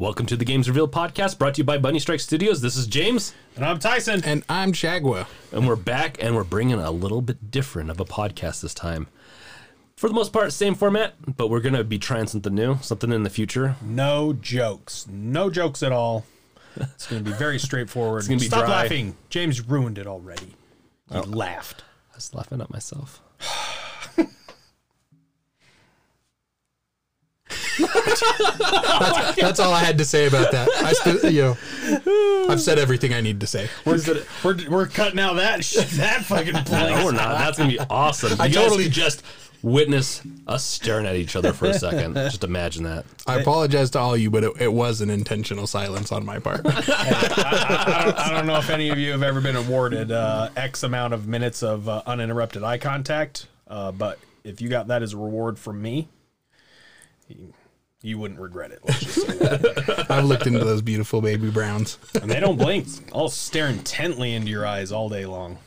Welcome to the Games Revealed podcast brought to you by Bunny Strike Studios. This is James, And I'm Tyson. And I'm Shagwa. and we're back and we're bringing a little bit different of a podcast this time. For the most part, same format, but we're going to be trying something new, something in the future. No jokes. No jokes at all. It's going to be very straightforward. gonna be Stop dry. laughing. James ruined it already. He oh. laughed. I was laughing at myself. That's all I had to say about that. I st- you know, I've said everything I need to say. We're, we're, we're cutting out that sh- that fucking No, we're not. That's going to be awesome. You I guys totally- just witness us staring at each other for a second. Just imagine that. I apologize to all you, but it, it was an intentional silence on my part. I, don't, I don't know if any of you have ever been awarded uh, X amount of minutes of uh, uninterrupted eye contact, uh, but if you got that as a reward from me, you, you wouldn't regret it. Let's just say that. I've looked into those beautiful baby browns. And they don't blink. I'll stare intently into your eyes all day long.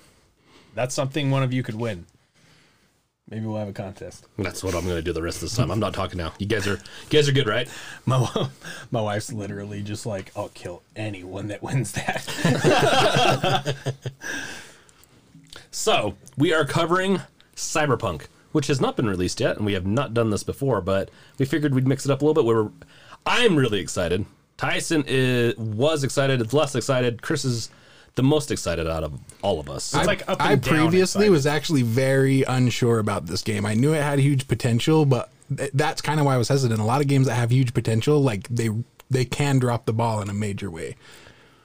That's something one of you could win. Maybe we'll have a contest. That's what I'm going to do the rest of this time. I'm not talking now. You guys are you guys are good, right? My my wife's literally just like, I'll kill anyone that wins that. So, we are covering Cyberpunk, which has not been released yet, and we have not done this before, but we figured we'd mix it up a little bit. We're, I'm really excited. Tyson is, was excited, is less excited. Chris is the most excited out of all of us. It's like up I down previously excited. was actually very unsure about this game. I knew it had huge potential, but th- that's kind of why I was hesitant. A lot of games that have huge potential, like they they can drop the ball in a major way.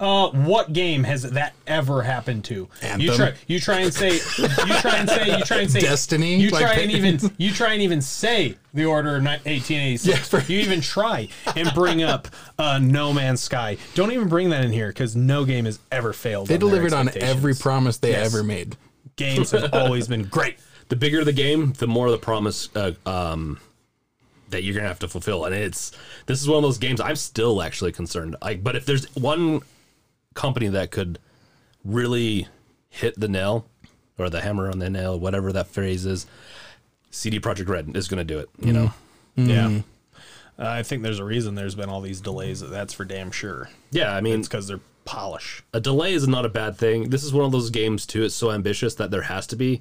Uh, what game has that ever happened to? You try, you try and say, you try and say, you try and say, Destiny? You Like try and even, you try and even say the Order of 1886. Yeah, for- you even try and bring up uh, No Man's Sky. Don't even bring that in here because no game has ever failed. They on delivered on every promise they Yes. ever made. Games have always been great. the bigger the game, the more the promise uh, um, that you're gonna have to fulfill. And it's this is one of those games I'm still actually concerned. Like, but if there's one company that could really hit the nail or the hammer on the nail, whatever that phrase is, CD Projekt Red is gonna do it. You know, Yeah. Uh, I think there's a reason there's been all these delays. That's for damn sure. yeah. I mean, It's because they're polish. a delay is not a bad thing. This is one of those games too. It's so ambitious that there has to be,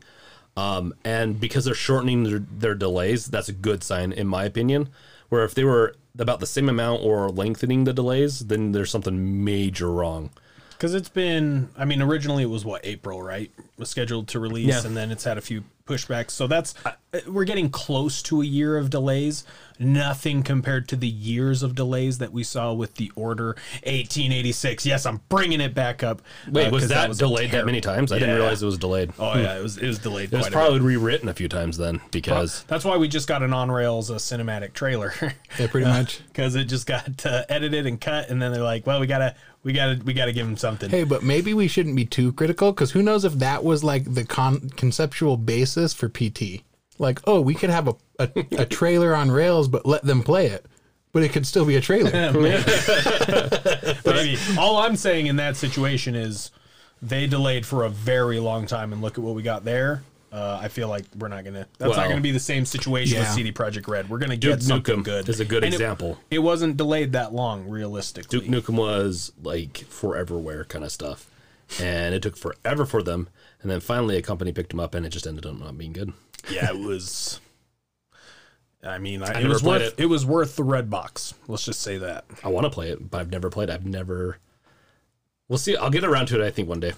um, and because they're shortening their, their delays, that's a good sign in my opinion. Where if they were about the same amount or lengthening the delays, then there's something major wrong. Because it's been, I mean, originally it was what April, right? Was scheduled to release, Yeah. and then it's had a few pushbacks. So that's uh, we're getting close to a year of delays. Nothing compared to the years of delays that we saw with the Order 1886. Yes, I'm bringing it back up. Wait, uh, was 'cause that, was delayed that many times? I didn't realize it was delayed. Oh yeah, it was it was delayed. it was quite a bit. probably rewritten a few times then because That's why we just got an on rails uh, cinematic trailer. Yeah, pretty much. because it just got uh, edited and cut, and then they're like, "Well, we gotta, we gotta, we gotta give him something." Hey, but maybe we shouldn't be too critical because who knows if that was like the con- conceptual basis for PT? Like, oh, we could have a, a, a trailer on rails, but let them play it, but it could still be a trailer. Maybe. All I'm saying in that situation is they delayed for a very long time, and look at what we got there. Uh, I feel like we're not gonna. That's Well, not gonna be the same situation with. CD Projekt Red. We're gonna Duke get something Nukem good. is a good And example. It, wasn't delayed that long, realistically. Duke Nukem was like foreverwhere kind of stuff, and it took forever for them. And then finally, a company picked them up, and it just ended up not being good. yeah, it was. I mean, I, it never was played worth it. it. was worth the red box. Let's just say that. I want to play it, but I've never played. it. I've never. We'll see. I'll get around to it. I think one day.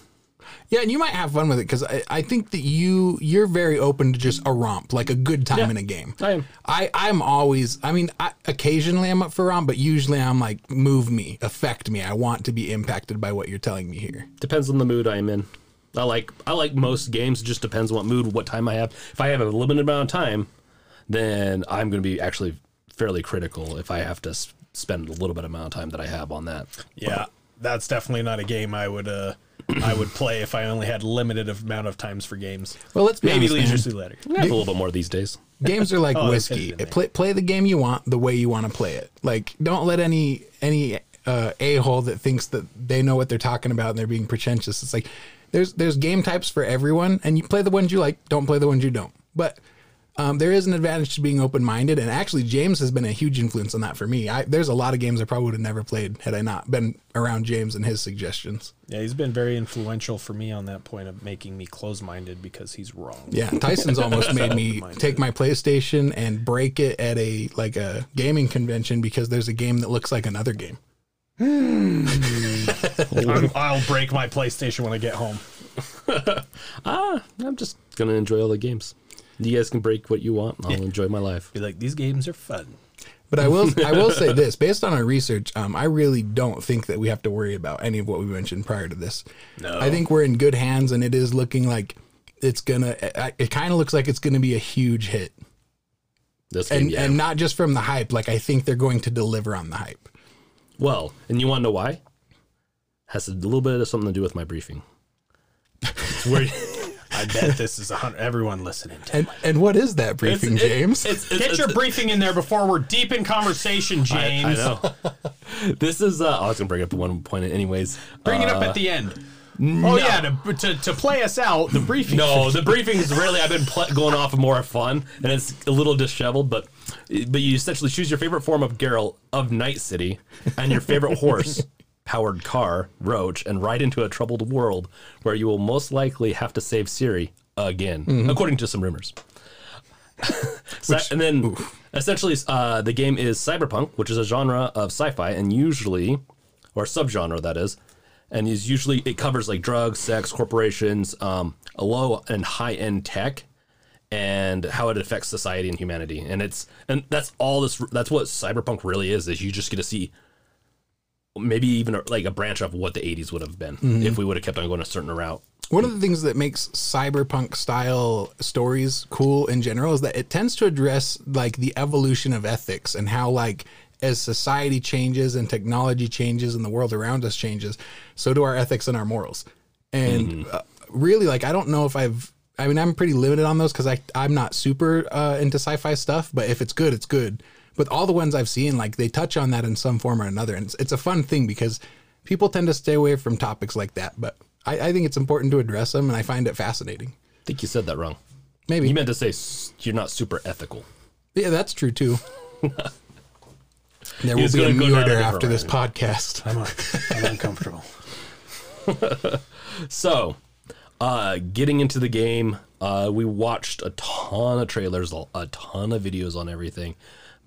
Yeah, and you might have fun with it because I, I think that you you're very open to just a romp, like a good time Yeah, in a game. I am. I I'm always. I mean, I, occasionally I'm up for a romp, but usually I'm like, move me, affect me. I want to be impacted by what you're telling me here. Depends on the mood I am in. I like I like most games. It just depends on what mood, what time I have. If I have a limited amount of time, then I'm going to be actually fairly critical. If I have to s- spend a little bit amount of time that I have on that. Yeah, that's definitely not a game I would uh I would play if I only had limited amount of times for games. Well, let's be Maybe honest, Leisure man. Suit Letter. I have a little bit more these days. games are like Oh, whiskey. hidden. Play play the game you want the way you want to play it. Like don't let any any uh, a hole that thinks that they know what they're talking about and they're being pretentious. It's like there's there's game types for everyone, and you play the ones you like. Don't play the ones you don't. But um, there is an advantage to being open minded, and actually, James has been a huge influence on that for me. I, there's a lot of games I probably would have never played had I not been around James and his suggestions. Yeah, he's been very influential for me on that point of making me close minded because he's wrong. Yeah, Tyson's almost made me take my PlayStation and break it at a like a gaming convention because there's a game that looks like another game. I'm, I'll break my PlayStation when I get home. Ah, I'm just gonna enjoy all the games. You guys can break what you want. I'll enjoy my life. Be like, these games are fun. But I will I will say this, based on our research, um, I really don't think that we have to worry about any of what we mentioned prior to this. No. I think we're in good hands, and it is looking like it's gonna. It, it kind of looks like it's gonna be a huge hit, This game, and yeah. and not just from the hype. Like I think they're going to deliver on the hype. well, and you want to know why? Has a little bit of something to do with my briefing. It's where I bet this is a hundred. Everyone listening. To And and what is that briefing, It's- James? it's- it's- Get your it's- briefing in there before we're deep in conversation, James. I know. this is. Uh, I was gonna bring it up at one point, anyways. Bring it up Uh, at the end. Oh yeah, to, to to play us out, the briefing. No, the briefings really. I've been pl- going off of more fun, and it's a little disheveled, but but you essentially choose your favorite form of Geralt of Night City and your favorite horse, powered car, Roach, and ride into a troubled world where you will most likely have to save Ciri again, according to some rumors. So- and then essentially, uh, the game is cyberpunk, which is a genre of sci-fi, and usually, or subgenre that is, and is usually it covers like drugs, sex, corporations, um, a low and high end tech, and how it affects society and humanity. And it's and that's all this. That's what cyberpunk really is. Is you just get to see maybe even a, like a branch of what the 80s would have been if we would have kept on going a certain route. One of the things that makes cyberpunk style stories cool in general is that it tends to address like the evolution of ethics and how like as society changes and technology changes and the world around us changes, so do our ethics and our morals. And uh, really, like I don't know if I've. I mean, I'm pretty limited on those because I I'm not super uh, into sci-fi stuff. But if it's good, it's good. But all the ones I've seen, like they touch on that in some form or another, and it's, it's a fun thing because people tend to stay away from topics like that. But I, I think it's important to address them, and I find it fascinating. I think you said that wrong. Maybe, You meant to say you're not super ethical. yeah, that's true too. there will be a gonna go down a murder after this road. podcast. I'm, I'm uncomfortable. So, uh, getting into the game, uh, we watched a ton of trailers, a ton of videos on everything.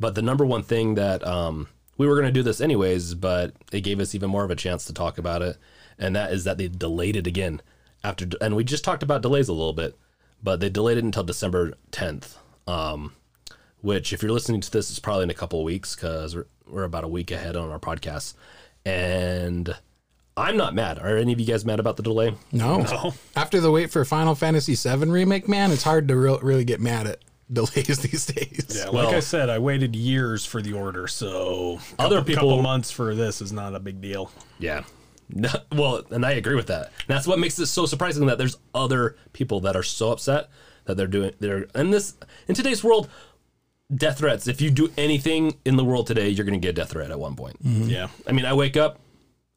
But the number one thing that um, we were going to do this anyways, but it gave us even more of a chance to talk about it, and that is that they delayed it again after. And we just talked about delays a little bit, but they delayed it until December 10th. Um, which, if you're listening to this, is probably in a couple of weeks because we're, we're about a week ahead on our podcast. And I'm not mad. Are any of you guys mad about the delay? No. After the wait for Final Fantasy VII remake, man, it's hard to re- really get mad at delays these days. Yeah, like Well- I said, I waited years for the order, so Other couple, people- couple months for this is not a big deal. Yeah. No, well, and I agree with that. And that's what makes it so surprising that there's other people that are so upset that they're doing they're in this in today's world death threats. If you do anything in the world today, you're going to get a death threat at one point. Mm-hmm. Yeah, I mean, I wake up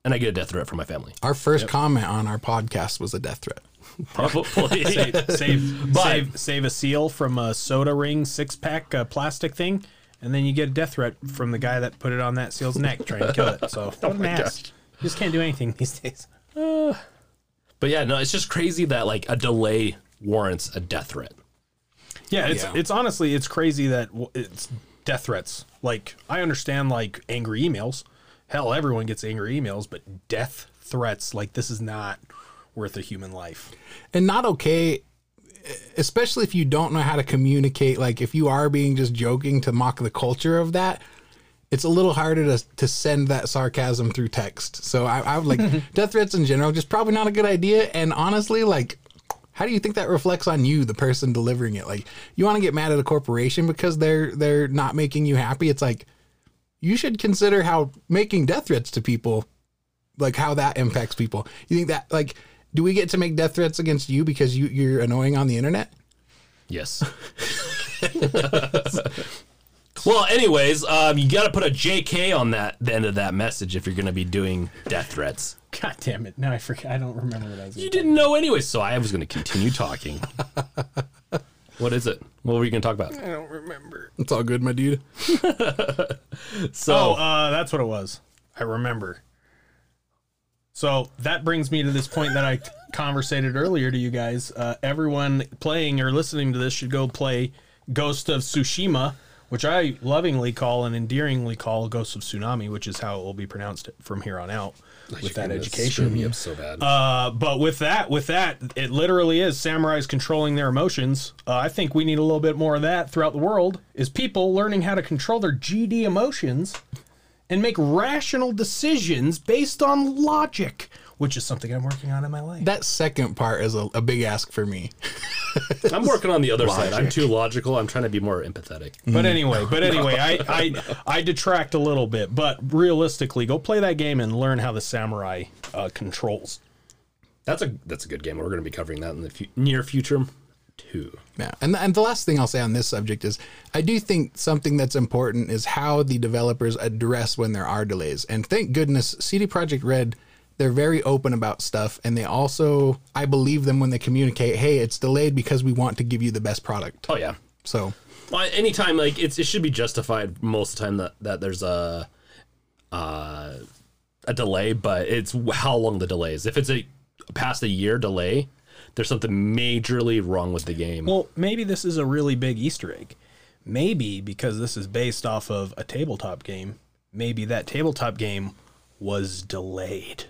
and I get a death threat from my family. Our first comment on our podcast was a death threat. Probably. save save, But- save save a seal from a soda ring six pack uh, plastic thing, and then you get a death threat from the guy that put it on that seal's neck trying to kill it. So what an ass. You just can't do anything these days. but yeah, no, it's just crazy that like a delay warrants a death threat. Yeah, it's Yeah. it's honestly it's crazy that w- it's death threats. Like I understand like angry emails. Hell, everyone gets angry emails, but death threats like this is not worth a human life. and not okay especially if you don't know how to communicate like if you are being just joking to mock the culture of that it's a little harder to, to send that sarcasm through text. So I, I would like death threats in general just probably not a good idea. And honestly like how do you think that reflects on you the person delivering it? Like you want to get mad at a corporation because they're they're not making you happy? It's like you should consider how making death threats to people like how that impacts people. You think that like do we get to make death threats against you because you you're annoying on the internet? Yes. well, anyways, um, you got to put a JK on that the end of that message if you're going to be doing death threats. God damn it! Now I forget. I don't remember what I was. You didn't know anyway, so I was going to continue talking. What is it? What were you going to talk about? I don't remember. It's all good, my dude. So, Oh, uh, that's what it was. I remember. So that brings me to this point that I conversated earlier to you guys. Uh, everyone playing or listening to this should go play Ghost of Tsushima, which I lovingly call and endearingly call Ghost of Tsunami, which is how it will be pronounced from here on out with that education. me up so bad. Uh, but with that, with that, it literally is samurais controlling their emotions. Uh, I think we need a little bit more of that throughout the world. Is people learning how to control their GD emotions and make rational decisions based on logic, which is something I'm working on in my life. That second part is a, a big ask for me. I'm working on the other side. I'm too logical. I'm trying to be more empathetic. But anyway, but anyway, I, I I detract a little bit. But realistically, go play that game and learn how the samurai uh, controls. That's a that's a good game. We're going to be covering that in the fu- near future too. Yeah, and and the last thing I'll say on this subject is I do think something that's important is how the developers address when there are delays. And thank goodness CD Projekt Red they're very open about stuff and they also I believe them when they communicate, "Hey, it's delayed because we want to give you the best product." Oh yeah. So, Well, anytime like it's it should be justified most of the time that that there's a uh, a delay, but it's how long the delay is. If it's a past a year delay, there's something majorly wrong with the game. Well, maybe this is a really big Easter egg. Maybe because this is based off of a tabletop game, maybe that tabletop game was delayed.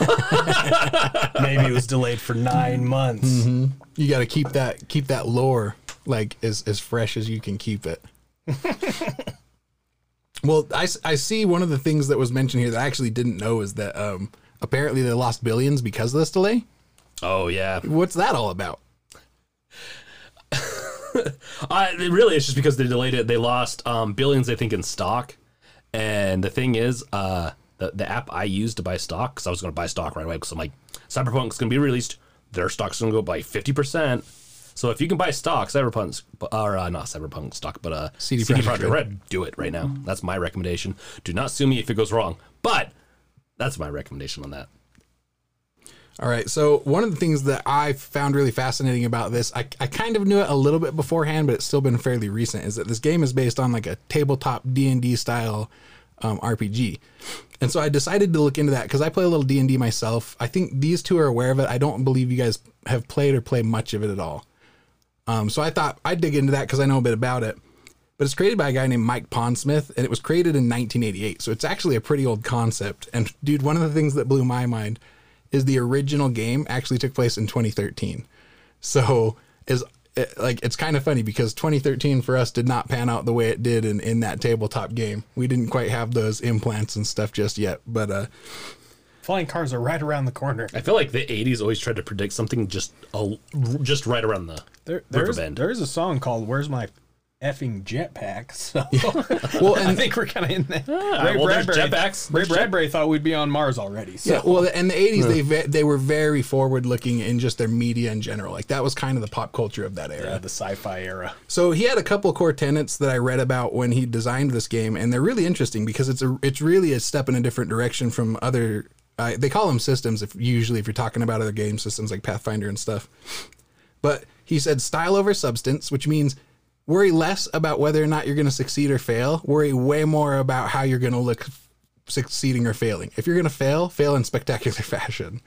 maybe it was delayed for nine months. you got to keep that keep that lore like as as fresh as you can keep it. well, I, I see one of the things that was mentioned here that I actually didn't know is that um apparently they lost billions because of this delay. oh yeah. What's that all about? Uh, it really, it's just because they delayed it. They lost um, billions, I think, in stock. And the thing is, uh, the the app I used to buy stock, because I was going to buy stock right away, because I'm like, Cyberpunk's going to be released. Their stock's going to go by fifty percent. So if you can buy stock, Cyberpunk, or uh, not Cyberpunk stock, but uh, CD CD, Projekt Red. Red, do it right now. That's my recommendation. Do not sue me if it goes wrong, but that's my recommendation on that. All right. So one of the things that I found really fascinating about this, I, I kind of knew it a little bit beforehand, but it's still been fairly recent, is that this game is based on like a tabletop D and D style um, RPG. And so I decided to look into that because I play a little D and D myself. I think these two are aware of it. I don't believe you guys have played or play much of it at all. Um, so I thought I'd dig into that because I know a bit about it. But it's created by a guy named Mike Pondsmith, and it was created in 1988. So it's actually a pretty old concept. And dude, one of the things that blew my mind is the original game actually took place in 2013. So is it, like it's kind of funny because 2013 for us did not pan out the way it did in in that tabletop game. We didn't quite have those implants and stuff just yet. But uh, Flying cars are right around the corner. I feel like the '80s always tried to predict something just a, just right around the There, there's, river bend. there's a song called "Where's My Effing Jetpack." So well, I think we're kind of in there. well, there's jetpacks. Ray There's jet- Bradbury thought we'd be on Mars already. So Yeah, well, in the '80s, they ve- they were very forward looking in just their media in general. Like that was kind of the pop culture of that era. uh, the sci-fi era. So he had a couple core tenets that I read about when he designed this game, and they're really interesting because it's a it's really a step in a different direction from other. Uh, they call them systems if usually if you're talking about other game systems like Pathfinder and stuff. But he said style over substance, which means worry less about whether or not you're going to succeed or fail. Worry way more about how you're going to look succeeding or failing. If you're going to fail, fail in spectacular fashion.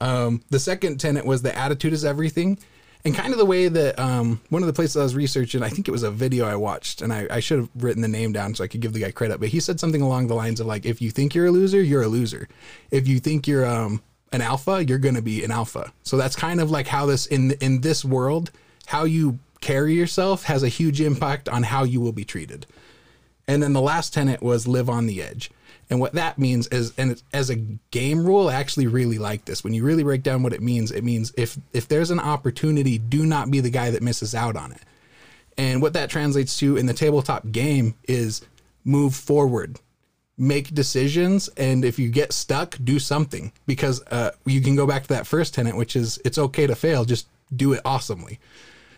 Um, the second tenet was the attitude is everything. And kind of the way that um, one of the places I was researching, I think it was a video I watched, and I, I should have written the name down so I could give the guy credit. But he said something along the lines of like, if you think you're a loser, you're a loser. If you think you're um, an alpha, you're going to be an alpha. So that's kind of like how this in in this world, how you carry yourself has a huge impact on how you will be treated. And then the last tenet was live on the edge. And what that means is, and as a game rule, I actually really like this. When you really break down what it means, it means if if there's an opportunity, do not be the guy that misses out on it. And what that translates to in the tabletop game is move forward, make decisions, and if you get stuck, do something because uh, you can go back to that first tenet, which is it's okay to fail, just do it awesomely.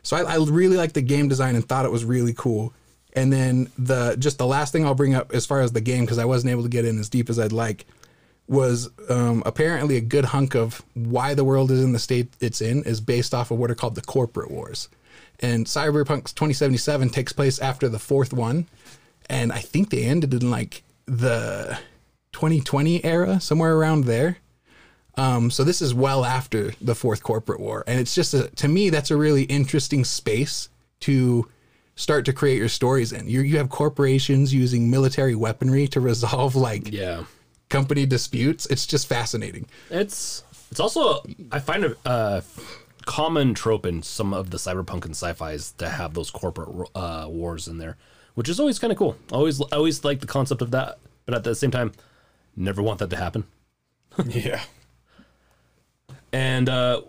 So I, I really liked the game design and thought it was really cool. And then the just the last thing I'll bring up as far as the game because I wasn't able to get in as deep as I'd like was um, apparently a good hunk of why the world is in the state it's in is based off of what are called the corporate wars. and Cyberpunk 2077 takes place after the fourth one, and I think they ended in like the 2020 era, somewhere around there. Um, so this is well after the fourth corporate war, and it's just a, to me that's a really interesting space to start to create your stories in. You you have corporations using military weaponry to resolve like Yeah. company disputes. It's just fascinating. It's it's also I find a uh, common trope in some of the cyberpunk and sci-fi's to have those corporate uh, wars in there, which is always kind of cool. Always always like the concept of that, but at the same time, never want that to happen. Yeah. And uh,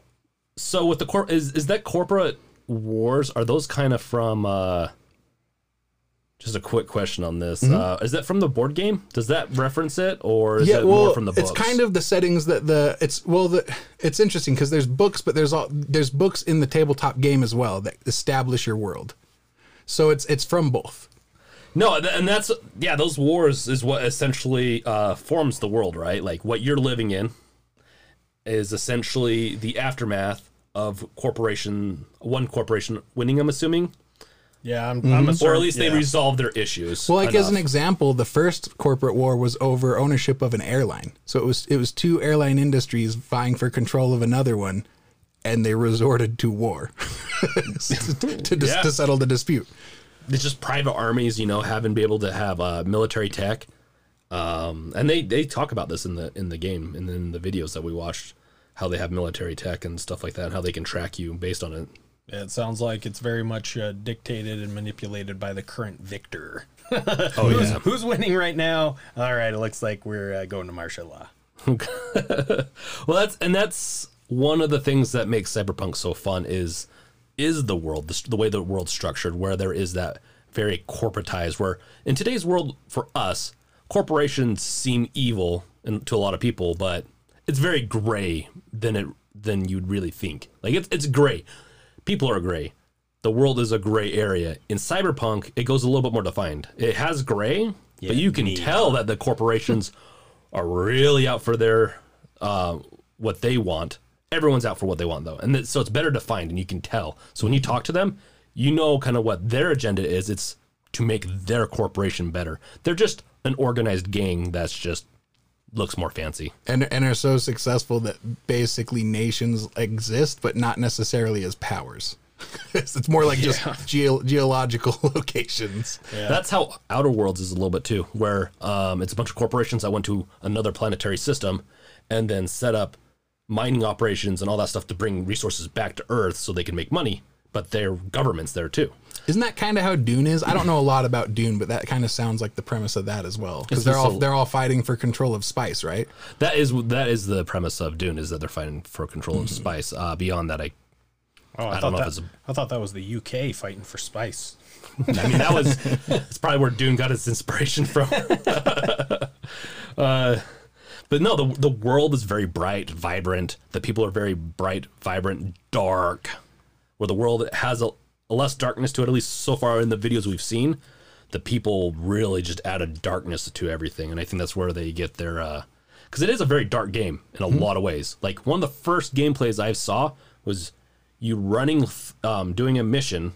so with the corp is is that corporate wars are those kind of from uh, just a quick question on this. Uh, is that from the board game? Does that reference it or is it more from the books? it's kind of the settings that the it's well the it's interesting because there's books, but there's all there's books in the tabletop game as well that establish your world. So it's it's from both. No, and that's yeah. Those wars is what essentially uh, forms the world, right? Like what you're living in is essentially the aftermath of corporation, one corporation winning. I'm assuming, Yeah, I'm, I'm a or at least they yeah. resolve their issues. Well, like as an example, the first corporate war was over ownership of an airline. So it was it was two airline industries vying for control of another one, and they resorted to war to, dis- Yeah. to settle the dispute. it's just private armies, you know, having be able to have uh, military tech. Um, and they, they talk about this in the in the game and in the videos that we watched, how they have military tech and stuff like that, and how they can track you based on it. It sounds like it's very much uh, dictated and manipulated by the current victor. Oh Who's, who's winning right now? All right, it looks like we're uh, going to martial law. Well, that's and that's one of the things that makes cyberpunk so fun is is the world, the, the way the world's structured, where there is that very corporatized. Where in today's world, for us, corporations seem evil and to a lot of people, but it's very gray than it than you'd really think. Like it's it's gray. People are gray. The world is a gray area. In cyberpunk, it goes a little bit more defined. It has gray, but you can tell that the corporations are really out for their uh, what they want. Everyone's out for what they want though, and th- so it's better defined, and you can tell. So when you talk to them, you know kind of what their agenda is. It's to make their corporation better. They're just an organized gang that's just looks more fancy. and and are so successful that basically nations exist, but not necessarily as powers. it's more like just geo- geological locations. That's how Outer Worlds is a little bit too, where um, it's a bunch of corporations that went to another planetary system and then set up mining operations and all that stuff to bring resources back to Earth so they can make money. But their government's there too. Isn't that kind of how Dune is? I don't know a lot about Dune, but that kind of sounds like the premise of that as well. Because they're all a- they're all fighting for control of spice, right? That is that is the premise of Dune is that they're fighting for control of spice. Uh, beyond that, I Oh, I, don't thought know if that, it's a- I thought that was the UK fighting for spice. I mean, that was it's probably where Dune got its inspiration from. uh, but no, the the world is very bright, vibrant. The people are very bright, vibrant, dark. Where the world has a, a less darkness to it, at least so far in the videos we've seen, the people really just added darkness to everything, and I think that's where they get their. Uh because it is a very dark game in a lot of ways. Like one of the first gameplays I saw was you running, um, doing a mission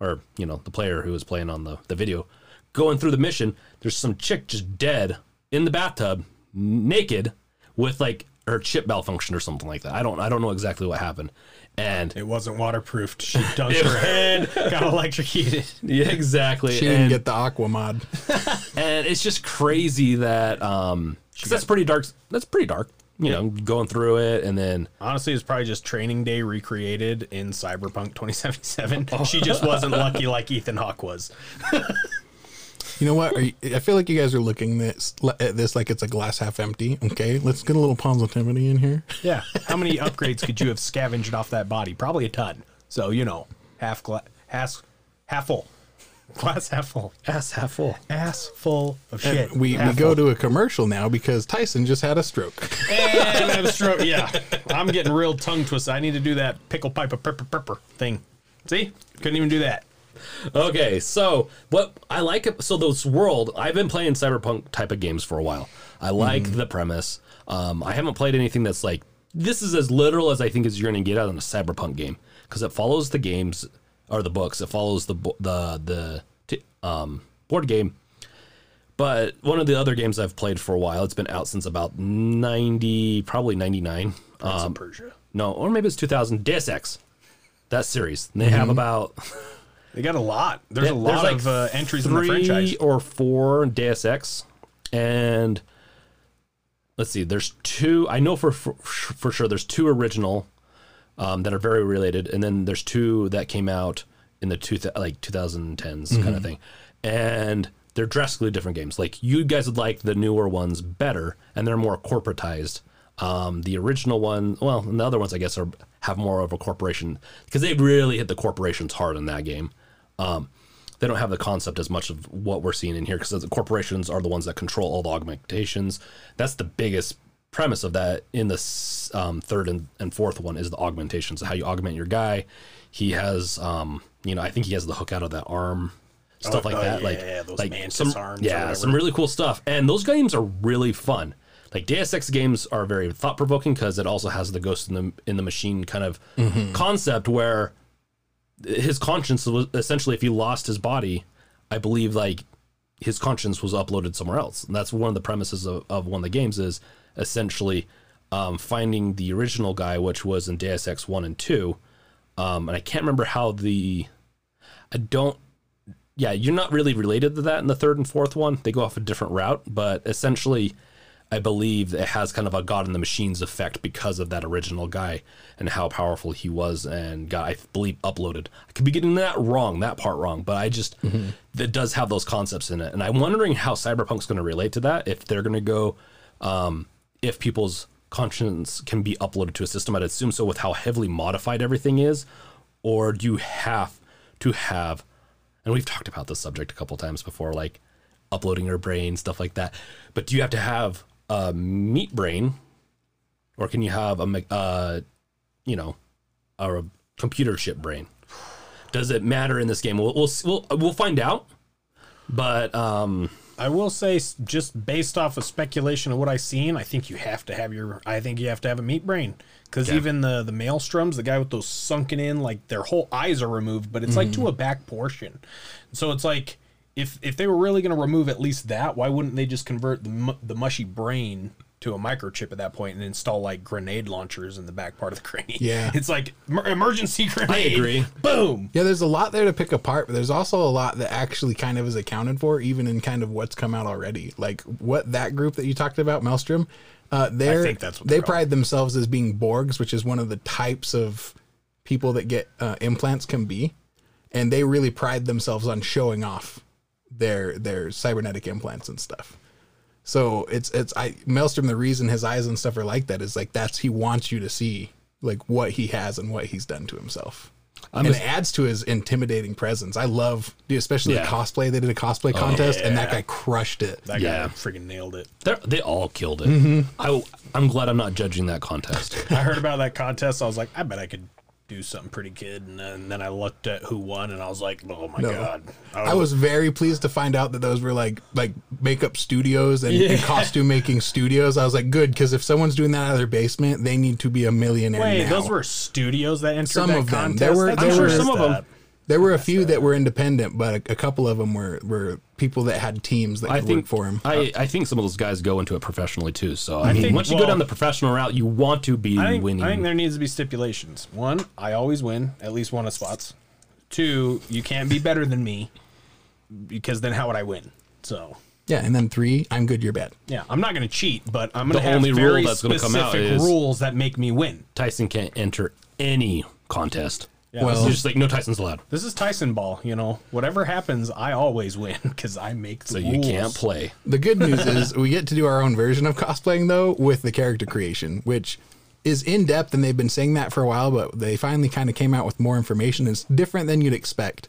or you know the player who was playing on the, the video going through the mission there's some chick just dead in the bathtub naked with like her chip malfunction or something like that i don't i don't know exactly what happened and It wasn't waterproofed. She dunked her head, got electrocuted. yeah exactly She didn't and, get the Aqua mod. and it's just crazy that um 'cause that's pretty dark that's pretty dark you know going through it and then Honestly, it's probably just training day recreated in Cyberpunk 2077. She just wasn't lucky like Ethan Hawke was. You know what? Are you, I feel like you guys are looking this at this like it's a glass half empty. Okay, let's get a little positivity in here. Yeah. How many upgrades could you have scavenged off that body? Probably a ton. So, you know, half glass, half, half full. Glass half full. ass half full Ass full of shit. We we Half go full. to a commercial now because Tyson just had a stroke. And I have a stroke. Yeah. I'm getting real tongue twisted. I need to do that pickle pipe of pepper pepper thing. See? Couldn't even do that. Okay, so what I like, so this world, I've been playing cyberpunk type of games for a while. I like the premise. Um, I haven't played anything that's like this is as literal as I think as you're going to get out of a cyberpunk game because it follows the games or the books. It follows the the the t- um, board game. But one of the other games I've played for a while, it's been out since about ninety, probably ninety nine. Prince of Persia. No, or maybe it's two thousand. Deus Ex, that series. They have about They got a lot. There's a lot like of uh, entries in the three franchise. or four Deus Ex, and let's see. There's two. I know for for, for sure. There's two original um, that are very related, and then there's two that came out in the two like 2010s kind Mm-hmm. of thing, and they're drastically different games. Like you guys would like the newer ones better, and they're more corporatized. Um, the original one, well, and the other ones, I guess, are have more of a corporation because they really hit the corporations hard in that game. Um, they don't have the concept as much of what we're seeing in here because the corporations are the ones that control all the augmentations. That's the biggest premise of that in the um, third and, and fourth one is the augmentations, how you augment your guy. He has, um, you know, I think he has the hook out of that arm, stuff Oh, like oh, that. yeah, like, yeah, those like mantis some, arms yeah, whatever. some really cool stuff. And those games are really fun. Like Deus Ex games are very thought provoking because it also has the ghost in the in the machine kind of Mm-hmm. concept where his conscience was essentially if he lost his body, I believe like his conscience was uploaded somewhere else. And that's one of the premises of, of one of the games is essentially um, finding the original guy, which was in Deus Ex one and two. Um, and I can't remember how the I don't yeah, you're not really related to that in the third and fourth one. They go off a different route, but essentially, I believe it has kind of a God in the Machines effect because of that original guy and how powerful he was and got, I believe, uploaded. I could be getting that wrong, that part wrong, but I just, that does have those concepts in it. And I'm wondering how Cyberpunk's going to relate to that, if they're going to go, um, if people's conscience can be uploaded to a system. I'd assume so with how heavily modified everything is, or do you have to have and we've talked about this subject a couple times before, like uploading your brain, stuff like that. But do you have to have a meat brain, or can you have a, uh, you know, a computer chip brain? Does it matter in this game? We'll we'll we'll, we'll find out. But um, I will say, just based off of speculation of what I've seen, I think you have to have your. I think you have to have a meat brain because Yeah. even the the maelstroms, the guy with those sunken in, like their whole eyes are removed, but it's like to a back portion. So it's like if if they were really going to remove at least that, why wouldn't they just convert the the mushy brain? To a microchip at that point and install like grenade launchers in the back part of the crane. Yeah. it's like emergency grenade. I agree. Boom. Yeah, there's a lot there to pick apart, but there's also a lot that actually kind of is accounted for, even in kind of what's come out already. Like what that group that you talked about, Maelstrom, uh, they're, think that's what they called. pride themselves as being Borgs, which is one of the types of people that get uh, implants can be, and they really pride themselves on showing off their their cybernetic implants and stuff. So it's it's I Maelstrom. The reason his eyes and stuff are like that is like that's he wants you to see like what he has and what he's done to himself. I and it adds to his intimidating presence. I love, dude, especially Yeah. the cosplay. They did a cosplay contest, and that guy crushed it. That Yeah. guy freaking nailed it. they're, they all killed it. Mm-hmm. I I'm glad I'm not judging that contest. I heard about that contest. I was like, I bet I could do something pretty good. And then, then I looked at who won, and I was like, oh my god. I was very pleased to find out that those were like like makeup studios and, and costume making studios. I was like, good, because if someone's doing that out of their basement, they need to be a millionaire. Wait, now. those were studios that entered Some that of them. There were- That's there what were- is some of them. That? There were a few that were independent, but a, a couple of them were were people that had teams that I could think work for him. I, I think some of those guys go into it professionally too. So I, mean, think- once you go down the professional route, you want to be I think, winning. I think there needs to be stipulations. One, I always win at least one of spots. Two, you can't be better than me because then how would I win? So yeah, and then three, I'm good, you're bad. yeah, I'm not going to cheat, but I'm going to The have only rule very that's gonna come out specific is- rules that make me win. Tyson can't enter any contest. Yeah, Well- It's just like no Tyson's allowed, This is Tyson ball, you know. Whatever happens, I always win because I make the so rules. you can't play. The good news is we get to do our own version of cosplaying though with the character creation, which is in depth and they've been saying that for a while, but they finally kind of came out with more information. It's different than you'd expect.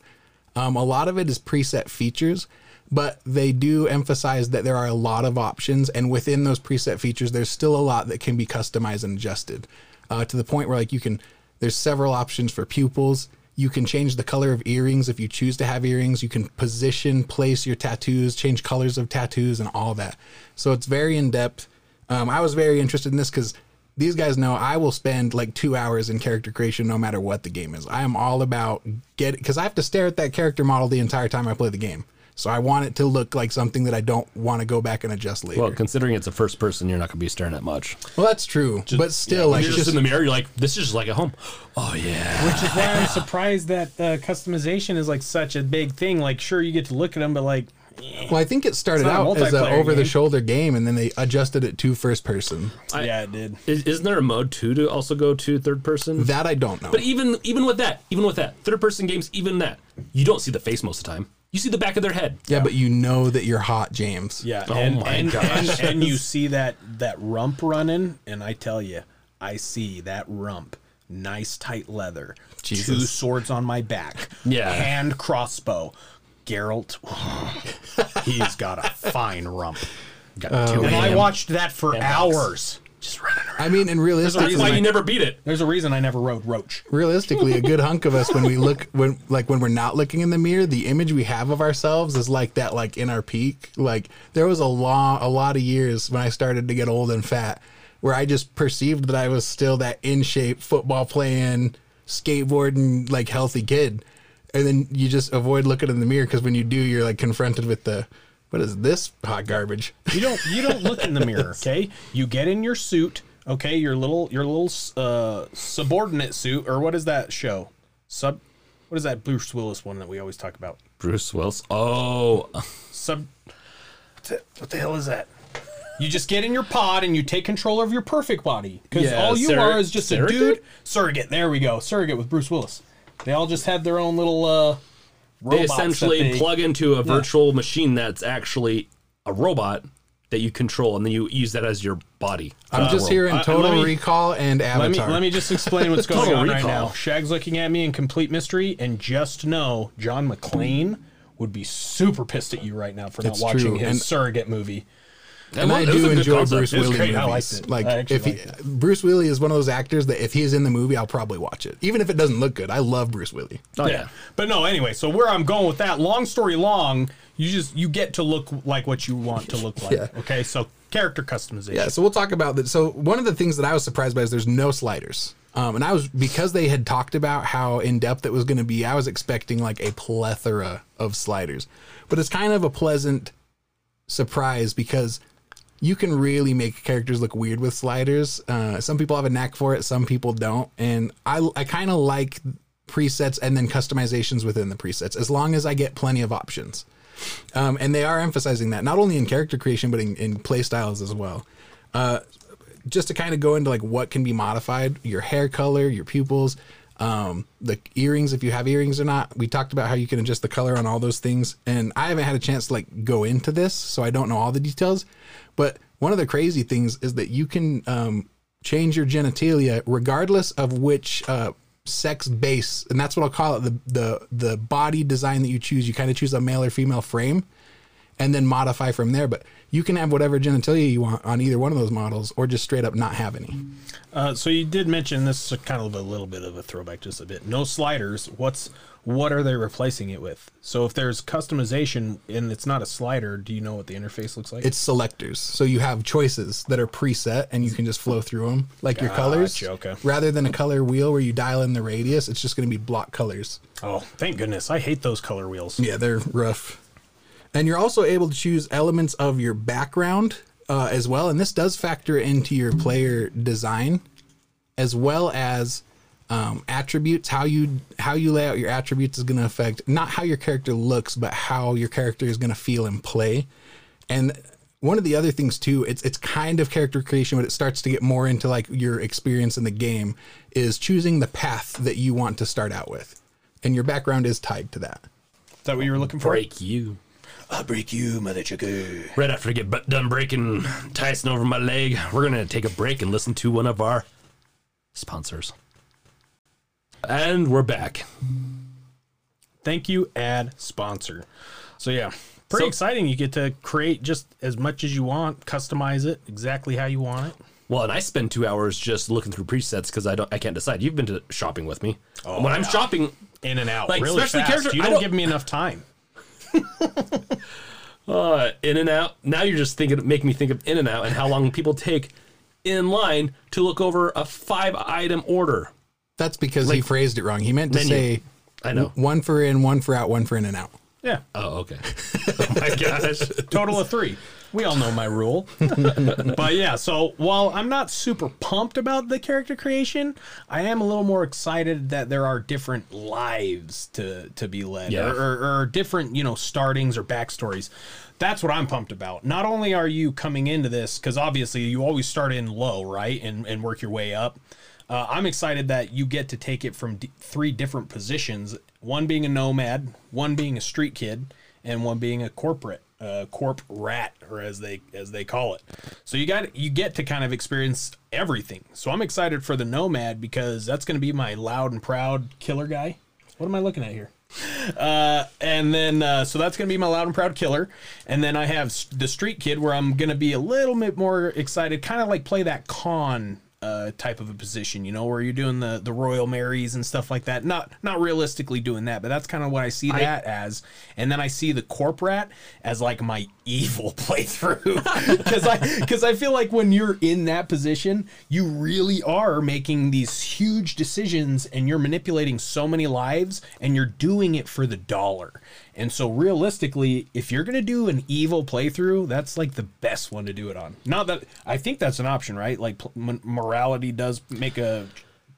Um, a lot of it is preset features, but they do emphasize that there are a lot of options, and within those preset features, there's still a lot that can be customized and adjusted uh, to the point where like you can. There's several options for pupils. You can change the color of earrings if you choose to have earrings. You can position, place your tattoos, change colors of tattoos, and all that. So it's very in depth. Um, I was very interested in this because these guys know I will spend like two hours in character creation no matter what the game is. I am all about get because I have to stare at that character model the entire time I play the game. So I want it to look like something that I don't want to go back and adjust later. Well, Well, considering it's a first person, you're not going to be staring at much. Well, that's true, but still, like you're just, in the mirror. You're like, this is just like at home. Oh yeah. Which is why I'm surprised that uh, customization is like such a big thing. Like, sure, you get to look at them, but like, well, I think it started It's a out as an over-the-shoulder game, and then they adjusted it to first person. yeah, it did. Is, isn't there a mode too to also go to third person? That I don't know. But even even with that, even with that, third person games, even that, you don't see the face most of the time. You see the back of their head. yeah, but you know that you're hot, James. Yeah, Oh and, my and, gosh. and and you see that that rump running, and I tell you, I see that rump. Nice tight leather, two swords on my back, Yeah. hand crossbow. Geralt, he's got a fine rump. Got Oh, two And I watched that for box. hours. Just running around. I mean, and realistically, That's realistically, why you never beat it. There's a reason I never rode Roach. realistically, a good hunk of us when we look when like when we're not looking in the mirror, the image we have of ourselves is like that, like in our peak. Like there was a long, a lot of years when I started to get old and fat, where I just perceived that I was still that in shape, football playing, skateboarding, like healthy kid, and then you just avoid looking in the mirror because when you do, you're like confronted with the, what is this hot garbage? You don't you don't look in the mirror, okay? You get in your suit, okay? Your little your little uh, subordinate suit, or what is that show? Sub. What is that Bruce Willis one that we always talk about? Bruce Willis. Oh, Sub. What the, what the hell is that? You just get in your pod and you take control of your perfect body because Yeah, all you surrog- are is just surrogate? a dude. Surrogate. There we go. Surrogate with Bruce Willis. They all just had their own little uh, they essentially they- plug into a virtual machine that's actually a robot that you control, and then you use that as your body. I'm just hearing Uh, Total let me- Recall and Let me Avatar. let me just explain what's going Total on right now. Shag's looking at me in complete mystery, and just know John McClane would be super pissed at you right now for not It's watching true, his and- surrogate movie. And I was a do enjoy concept. Bruce It Willis great. movies. I liked it. Like I if he, liked Bruce Willis is one of those actors that if he's in the movie, I'll probably watch it, even if it doesn't look good. I love Bruce Willis. Oh yeah. But no, anyway, so where I'm going with that, long story long, you just you get to look like what you want to look like. Yeah. Okay, so character customization. Yeah, so we'll talk about that. So one of the things that I was surprised by is there's no sliders. Um, and I was because they had talked about how in depth it was going to be. I was expecting like a plethora of sliders, but it's kind of a pleasant surprise because you can really make characters look weird with sliders. Uh, some people have a knack for it, some people don't, and I I kind of like presets and then customizations within the presets as long as I get plenty of options. Um, and they are emphasizing that not only in character creation but in, in play styles as well. Uh, just to kind of go into like what can be modified, your hair color, your pupils, um, the earrings if you have earrings or not. We talked about how you can adjust the color on all those things, and I haven't had a chance to like go into this, so I don't know all the details. But one of the crazy things is that you can um, change your genitalia regardless of which uh, sex base, and that's what I'll call it the the the body design that you choose. You kind of choose a male or female frame and then modify from there. But you can have whatever genitalia you want on either one of those models, or just straight up not have any. Uh, so you did mention this is kind of a little bit of a throwback, just a bit. No sliders. What's what are they replacing it with? So if there's customization and it's not a slider, do you know what the interface looks like? It's selectors, so you have choices that are preset, and you can just flow through them like your colors. Okay. Rather than a color wheel where you dial in the radius, it's just going to be block colors. oh, thank goodness! I hate those color wheels. Yeah, they're rough. And you're also able to choose elements of your background uh, as well, and this does factor into your player design, as well as um, attributes. How you how you lay out your attributes is going to affect not how your character looks, but how your character is going to feel and play. And one of the other things too, it's it's kind of character creation, but it starts to get more into like your experience in the game, is choosing the path that you want to start out with, and your background is tied to that. Is that what you were looking for? Break you. I'll break you, mother chicken. Right after I get bu- done breaking Tyson over my leg, we're gonna take a break and listen to one of our sponsors. And we're back. Thank you, ad sponsor. So yeah, pretty So- exciting. You get to create just as much as you want, customize it exactly how you want it. Well, and I spend two hours just looking through presets because I don't, I can't decide. You've been to shopping with me. Oh, when I'm shopping, In and out, Like, really especially fast. character- you don't, don't- give me enough time. uh, in and out. Now you're just thinking, make me think of in and out and how long people take in line to look over a five item order. That's because he phrased it wrong. He meant to Menu. say I know. one for in, one for out, one for in and out. Yeah, Oh, okay. oh my gosh. total of three. We all know my rule. but yeah, so while I'm not super pumped about the character creation, I am a little more excited that there are different lives to to be led Yeah. or, or, or different, you know, startings or backstories. That's what I'm pumped about. Not only are you coming into this, because obviously you always start in low, right? And, and work your way up. Uh, I'm excited that you get to take it from d- three different positions one being a nomad, one being a street kid, and one being a corporate uh, corp rat or as they as they call it. So you got you get to kind of experience everything. So i'm excited for the nomad because that's going to be my loud and proud killer guy. What am i looking at here? Uh, and then uh, so that's gonna be my loud and proud killer. And then i have the street kid where i'm gonna be a little bit more excited kind of like play that con uh, type of a position, you know, where you're doing the the Royal Marys and stuff like that. Not not realistically doing that, but that's kind of what I see that as. And then I see the Corp Rat as like my evil playthrough because I because I feel like when you're in that position, you really are making these huge decisions and you're manipulating so many lives and you're doing it for the dollar. And so realistically, if you're going to do an evil playthrough, that's like the best one to do it on. Not that I think that's an option, right? Like m- morality does make a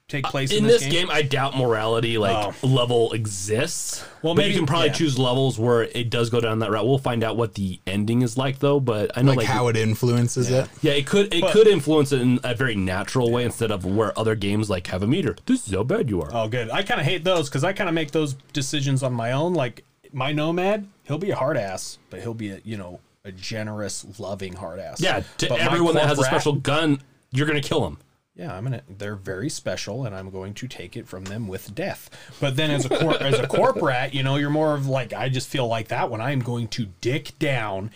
take uh, place in, In this game, I doubt morality like oh. level exists. Well, Well, but maybe- you can probably yeah. choose levels where it does go down that route. We'll find out what the ending is like though. But I know Like, like, how it influences it. yeah, it could it But- could influence it in a very natural way instead of where other games like have a meter. This is how bad you are. Oh, good. I kind of hate those because I kind of make those decisions on my own. Like my nomad, he'll be a hard ass, but he'll be a you know a generous, loving hard ass. yeah, to But everyone that has a special gun, you're gonna kill him. Yeah, I'm gonna. They're very special, and I'm going to take it from them with death. But then, as a cor- as a corp rat, you know, you're more of like I just feel like that when I'm going to dick down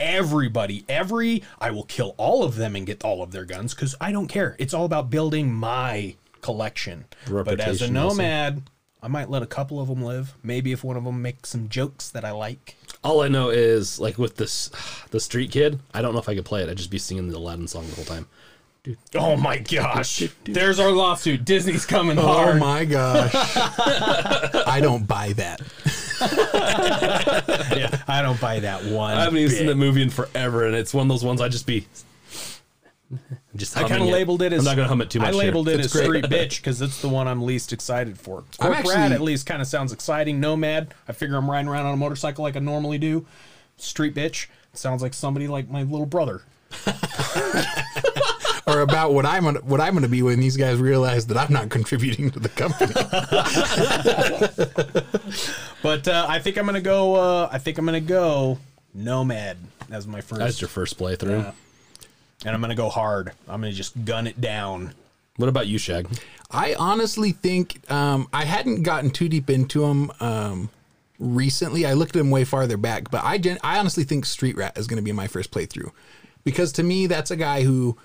everybody. Every I will kill all of them and get all of their guns because I don't care. It's all about building my collection. But as a nomad, also. Nomad, I might let a couple of them live. Maybe if one of them makes some jokes that I like. All I know is like with this the street kid, I don't know if I could play it. I'd just be singing the Aladdin song the whole time. Oh my gosh! There's our lawsuit. Disney's coming Oh hard. my gosh. I don't buy that. yeah, I don't buy that one. I haven't even seen the movie in forever, and it's one of those ones I'd just be just. I kind of labeled it as. I'm not gonna hum it too much. I here. labeled it It's as great. street bitch because it's the one I'm least excited for. I'm Corp rat at least kind of sounds exciting. Nomad, I figure I'm riding around on a motorcycle like I normally do. Street bitch sounds like somebody like my little brother. Or about what I'm what I'm going to be when these guys realize that I'm not contributing to the company. But uh, I think I'm gonna go. Uh, I think I'm gonna go nomad as my first, That's your first playthrough. Yeah. And I'm gonna go hard. I'm gonna just gun it down. What about you, Shag? I honestly think um, I hadn't gotten too deep into them um, recently. I looked at them way farther back, but I gen- I honestly think Street Rat is going to be my first playthrough because to me that's a guy who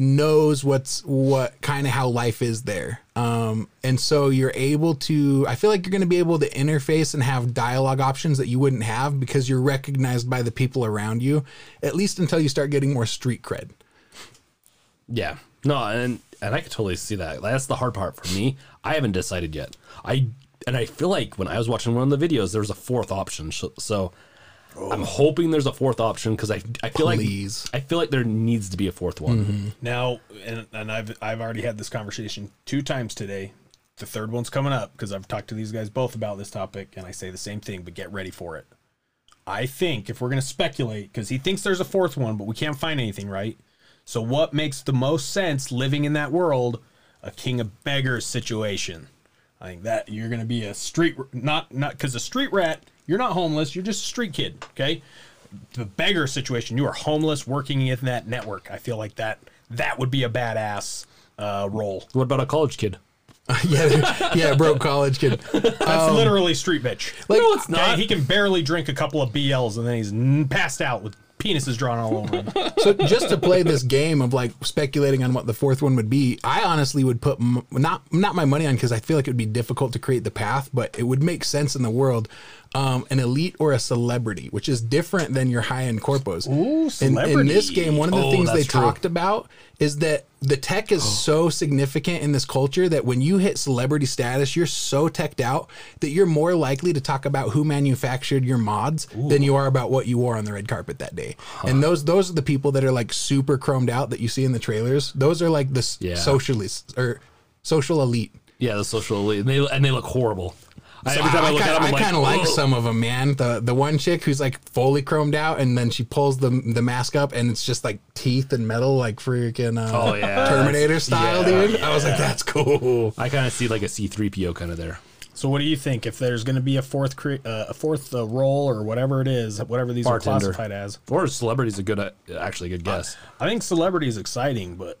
knows what's what kind of how life is there. Um, and so you're able to I feel like you're going to be able to interface and have dialogue options that you wouldn't have because you're recognized by the people around you at least until you start getting more street cred. Yeah. No, and and I could totally see that. That's the hard part for me. I haven't decided yet. I and I feel like when I was watching one of the videos, there was a fourth option. So, so I'm hoping there's a fourth option because I I feel Please. like I feel like there needs to be a fourth one. Mm-hmm. Now, and, and I've I've already had this conversation two times today. The third one's coming up because I've talked to these guys both about this topic, and I say the same thing. But get ready for it. I think if we're gonna speculate, because he thinks there's a fourth one, but we can't find anything, right? So what makes the most sense living in that world? A king of beggars situation. I think that you're gonna be a street not not because a street rat. You're not homeless. You're just a street kid. Okay the beggar situation. You are homeless working in that network. I feel like that that would be a badass uh, role. What about a college kid? yeah, yeah, broke college kid. That's literally street bitch. Like, No, it's Okay, not. he can barely drink a couple of BLs and then he's passed out with penises drawn all over him. so just to play this game of like speculating on what the fourth one would be, I honestly would put m- not not my money on because I feel like it would be difficult to create the path, but it would make sense in the world. Um, an elite or a celebrity, which is different than your high end corpos. Ooh, in, in this game, one of the Oh, things they true. talked about is that the tech is so significant in this culture that when you hit celebrity status, you're so teched out that you're more likely to talk about who manufactured your mods than you are about what you wore on the red carpet that day. And those those are the people that are like super chromed out that you see in the trailers. Those are like the s Yeah. socialists or social elite. Yeah, the social elite, and they and they look horrible. I, every time I, I, look at them, I'm like, kind of like "Ugh." some of them, man. The the one chick who's like fully chromed out, and then she pulls the the mask up, and it's just like teeth and metal, like freaking uh, Oh, yeah. Terminator style, Yeah, dude. I was like, that's cool. I kind of see like a C3PO kind of there. So what do you think if there's going to be a fourth cre- uh, a fourth uh, role or whatever it is, whatever these Bartender. are classified as? Or celebrity's a good, uh, actually a good guess. I think celebrity is exciting, but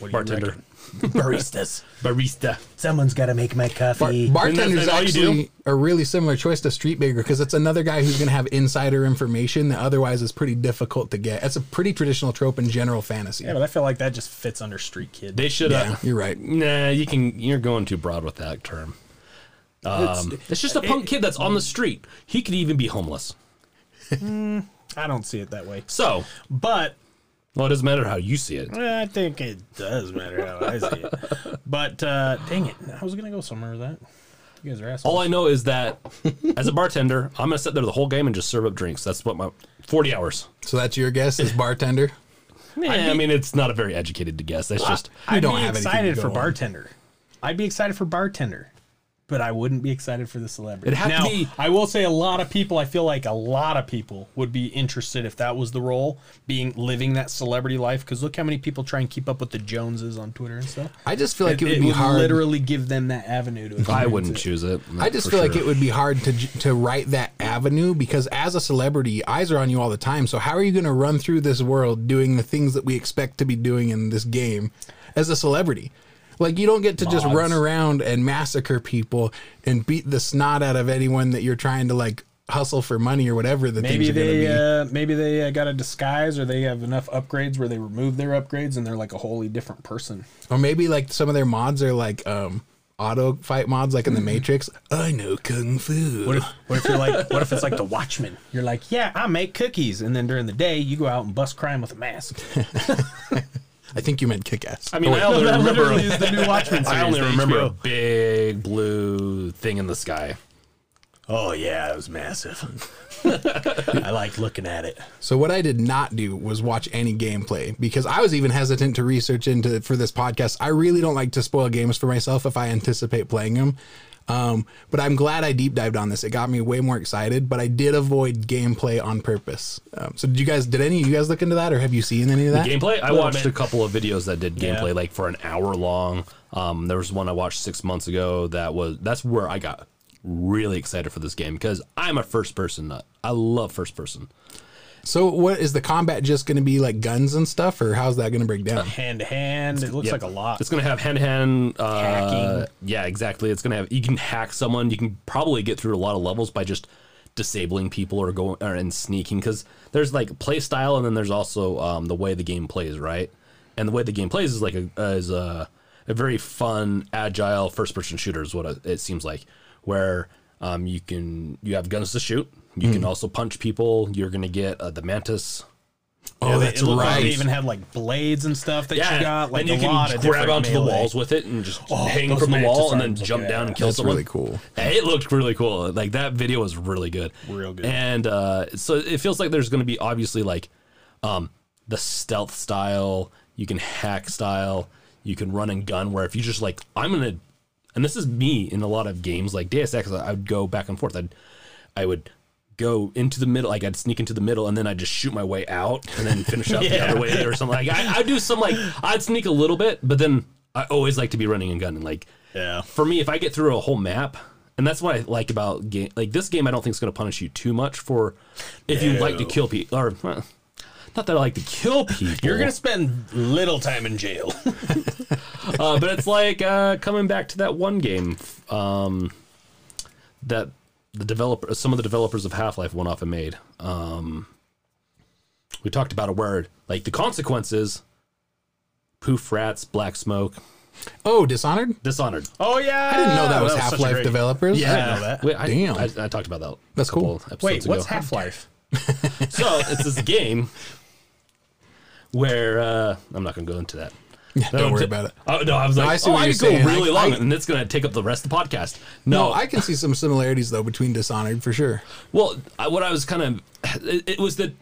what do you Bartender, reckon? baristas. barista. Someone's got to make my Bar- coffee. bartender's that all you do? actually a really similar choice to Street Baker because it's another guy who's going to have insider information that otherwise is pretty difficult to get. That's a pretty traditional trope in general fantasy. yeah, but I feel like that just fits under street kid. They should. Yeah, you're right. nah, you can. You're going too broad with that term. Um, it's, just a punk kid that's on the street. He could even be homeless. I don't see it that way. So, But well, it doesn't matter how you see it. I think it does matter how I see it. But uh, dang it, I was gonna go somewhere with that. You guys are assholes. All I know is that as a bartender, I'm gonna sit there the whole game and just serve up drinks. That's what my 40 hours. So that's your guess is bartender. Yeah, I mean, it's not a very educated guess. That's just We I'd don't be have anything excited to for on. bartender. I'd be excited for bartender, but I wouldn't be excited for the celebrity. It'd have to now, be- I will say a lot of people. I feel like a lot of people would be interested if that was the role, being living that celebrity life. Because look how many people try and keep up with the Joneses on Twitter and stuff. I just feel like it, would be hard. literally give them that avenue to. I wouldn't it. choose it. I just for feel like it would be hard to to write that avenue because as a celebrity, eyes are on you all the time. So how are you going to run through this world doing the things that we expect to be doing in this game as a celebrity? Like you don't get to just run around and massacre people and beat the snot out of anyone that you're trying to like hustle for money or whatever the Maybe things are going to they uh, maybe they uh, got a disguise or they have enough upgrades where they remove their upgrades and they're like a wholly different person. or maybe like some of their mods are like um auto fight mods like in the Matrix. I know kung fu. Mm-hmm. What if, what if you're like, what if it's like the Watchmen? You're like, yeah, I make cookies, and then during the day you go out and bust crime with a mask. I think you meant kick ass. I mean, oh, I only that remember. literally is the new Watchmen series. I only the remember a big blue thing in the sky. Oh yeah, it was massive. I like looking at it. So what I did not do was watch any gameplay because I was even hesitant to research into for this podcast. I really don't like to spoil games for myself if I anticipate playing them. Um, but I'm glad I deep dived on this. It got me way more excited. But I did avoid gameplay on purpose. Um, so did you guys? Did any of you guys look into that, or have you seen any of that? Gameplay. I watched bit. a couple of videos that did Yeah. gameplay, like for an hour long. Um, there was one I watched six months ago. That was that's where I got really excited for this game because I'm a first person nut. I love first person. So what is the combat just going to be like guns and stuff, or how's that going to break down? Hand to hand, it looks Yep. like a lot. It's gonna have hand to hand uh, Hacking. Yeah, exactly. It's gonna have you can hack someone. You can probably get through a lot of levels by just disabling people or going or, and sneaking because there's like play style and then there's also um, the way the game plays, right? And the way the game plays is like a is a, a very fun, agile first person shooter is what it seems like, where um, you can you have guns to shoot. You Hmm. can also punch people. You're gonna get uh, the mantis. Oh, they- that's it looked like right. They even had like blades and stuff that you got. Like and you a can lot of grab different onto the walls with it and just Oh, hang from the wall and then jump bad. down and kill That's someone. really cool. It looked really cool. Like that video was really good. Real good. And uh, so it feels like there's going to be obviously like um, the stealth style. You can hack style. You can run and gun. Where if you just like, I'm gonna, and this is me in a lot of games like Deus Ex. I would go back and forth. I'd, I would go into the middle. Like I'd sneak into the middle and then I'd just shoot my way out and then finish up the other way or something. Like I, I'd do some like I'd sneak a little bit, but then I always like to be running and gunning. Like Yeah. for me, if I get through a whole map, and that's what I like about game, like this game, I don't think is going to punish you too much for if you like to kill people, or uh, not that I like to kill people. You're gonna spend little time in jail. uh, but it's like uh, coming back to that one game um, that the developer, some of the developers of Half Life went off and made. Um, we talked about a word like the consequences. Poof rats, black smoke. Oh, Dishonored. Dishonored. Oh yeah, I didn't know that was such Half Life great- developers. Yeah, I didn't know that. Wait, I, Damn. I, I talked about that. That's a cool. Episodes Wait, what's. Half Life? So it's this game where uh, I'm not going to go into that. Yeah, don't worry d- about it. Oh no, I was like, I see oh, what I you're could go really I- long, I- and it's going to take up the rest of the podcast. No, No, I can see some similarities though between Dishonored for sure. well, I, what I was kind of, it, it was that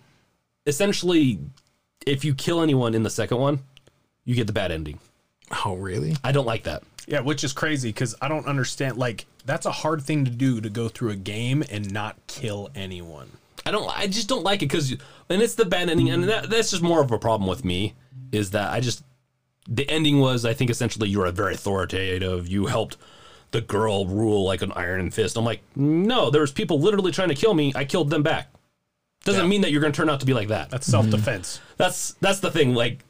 essentially, if you kill anyone in the second one, you get the bad ending. Oh, really? I don't like that. Yeah, which is crazy because I don't understand. Like, that's a hard thing to do to go through a game and not kill anyone. I don't. I just don't like it because, and it's the bad ending, and that, that's just more of a problem with me. Is that I just the ending was I think essentially you were very authoritative. You helped the girl rule like an iron fist. I'm like, no, there was people literally trying to kill me. I killed them back. Doesn't Yeah. mean that you're going to turn out to be like that. That's self defense. Mm-hmm. That's that's the thing. Like,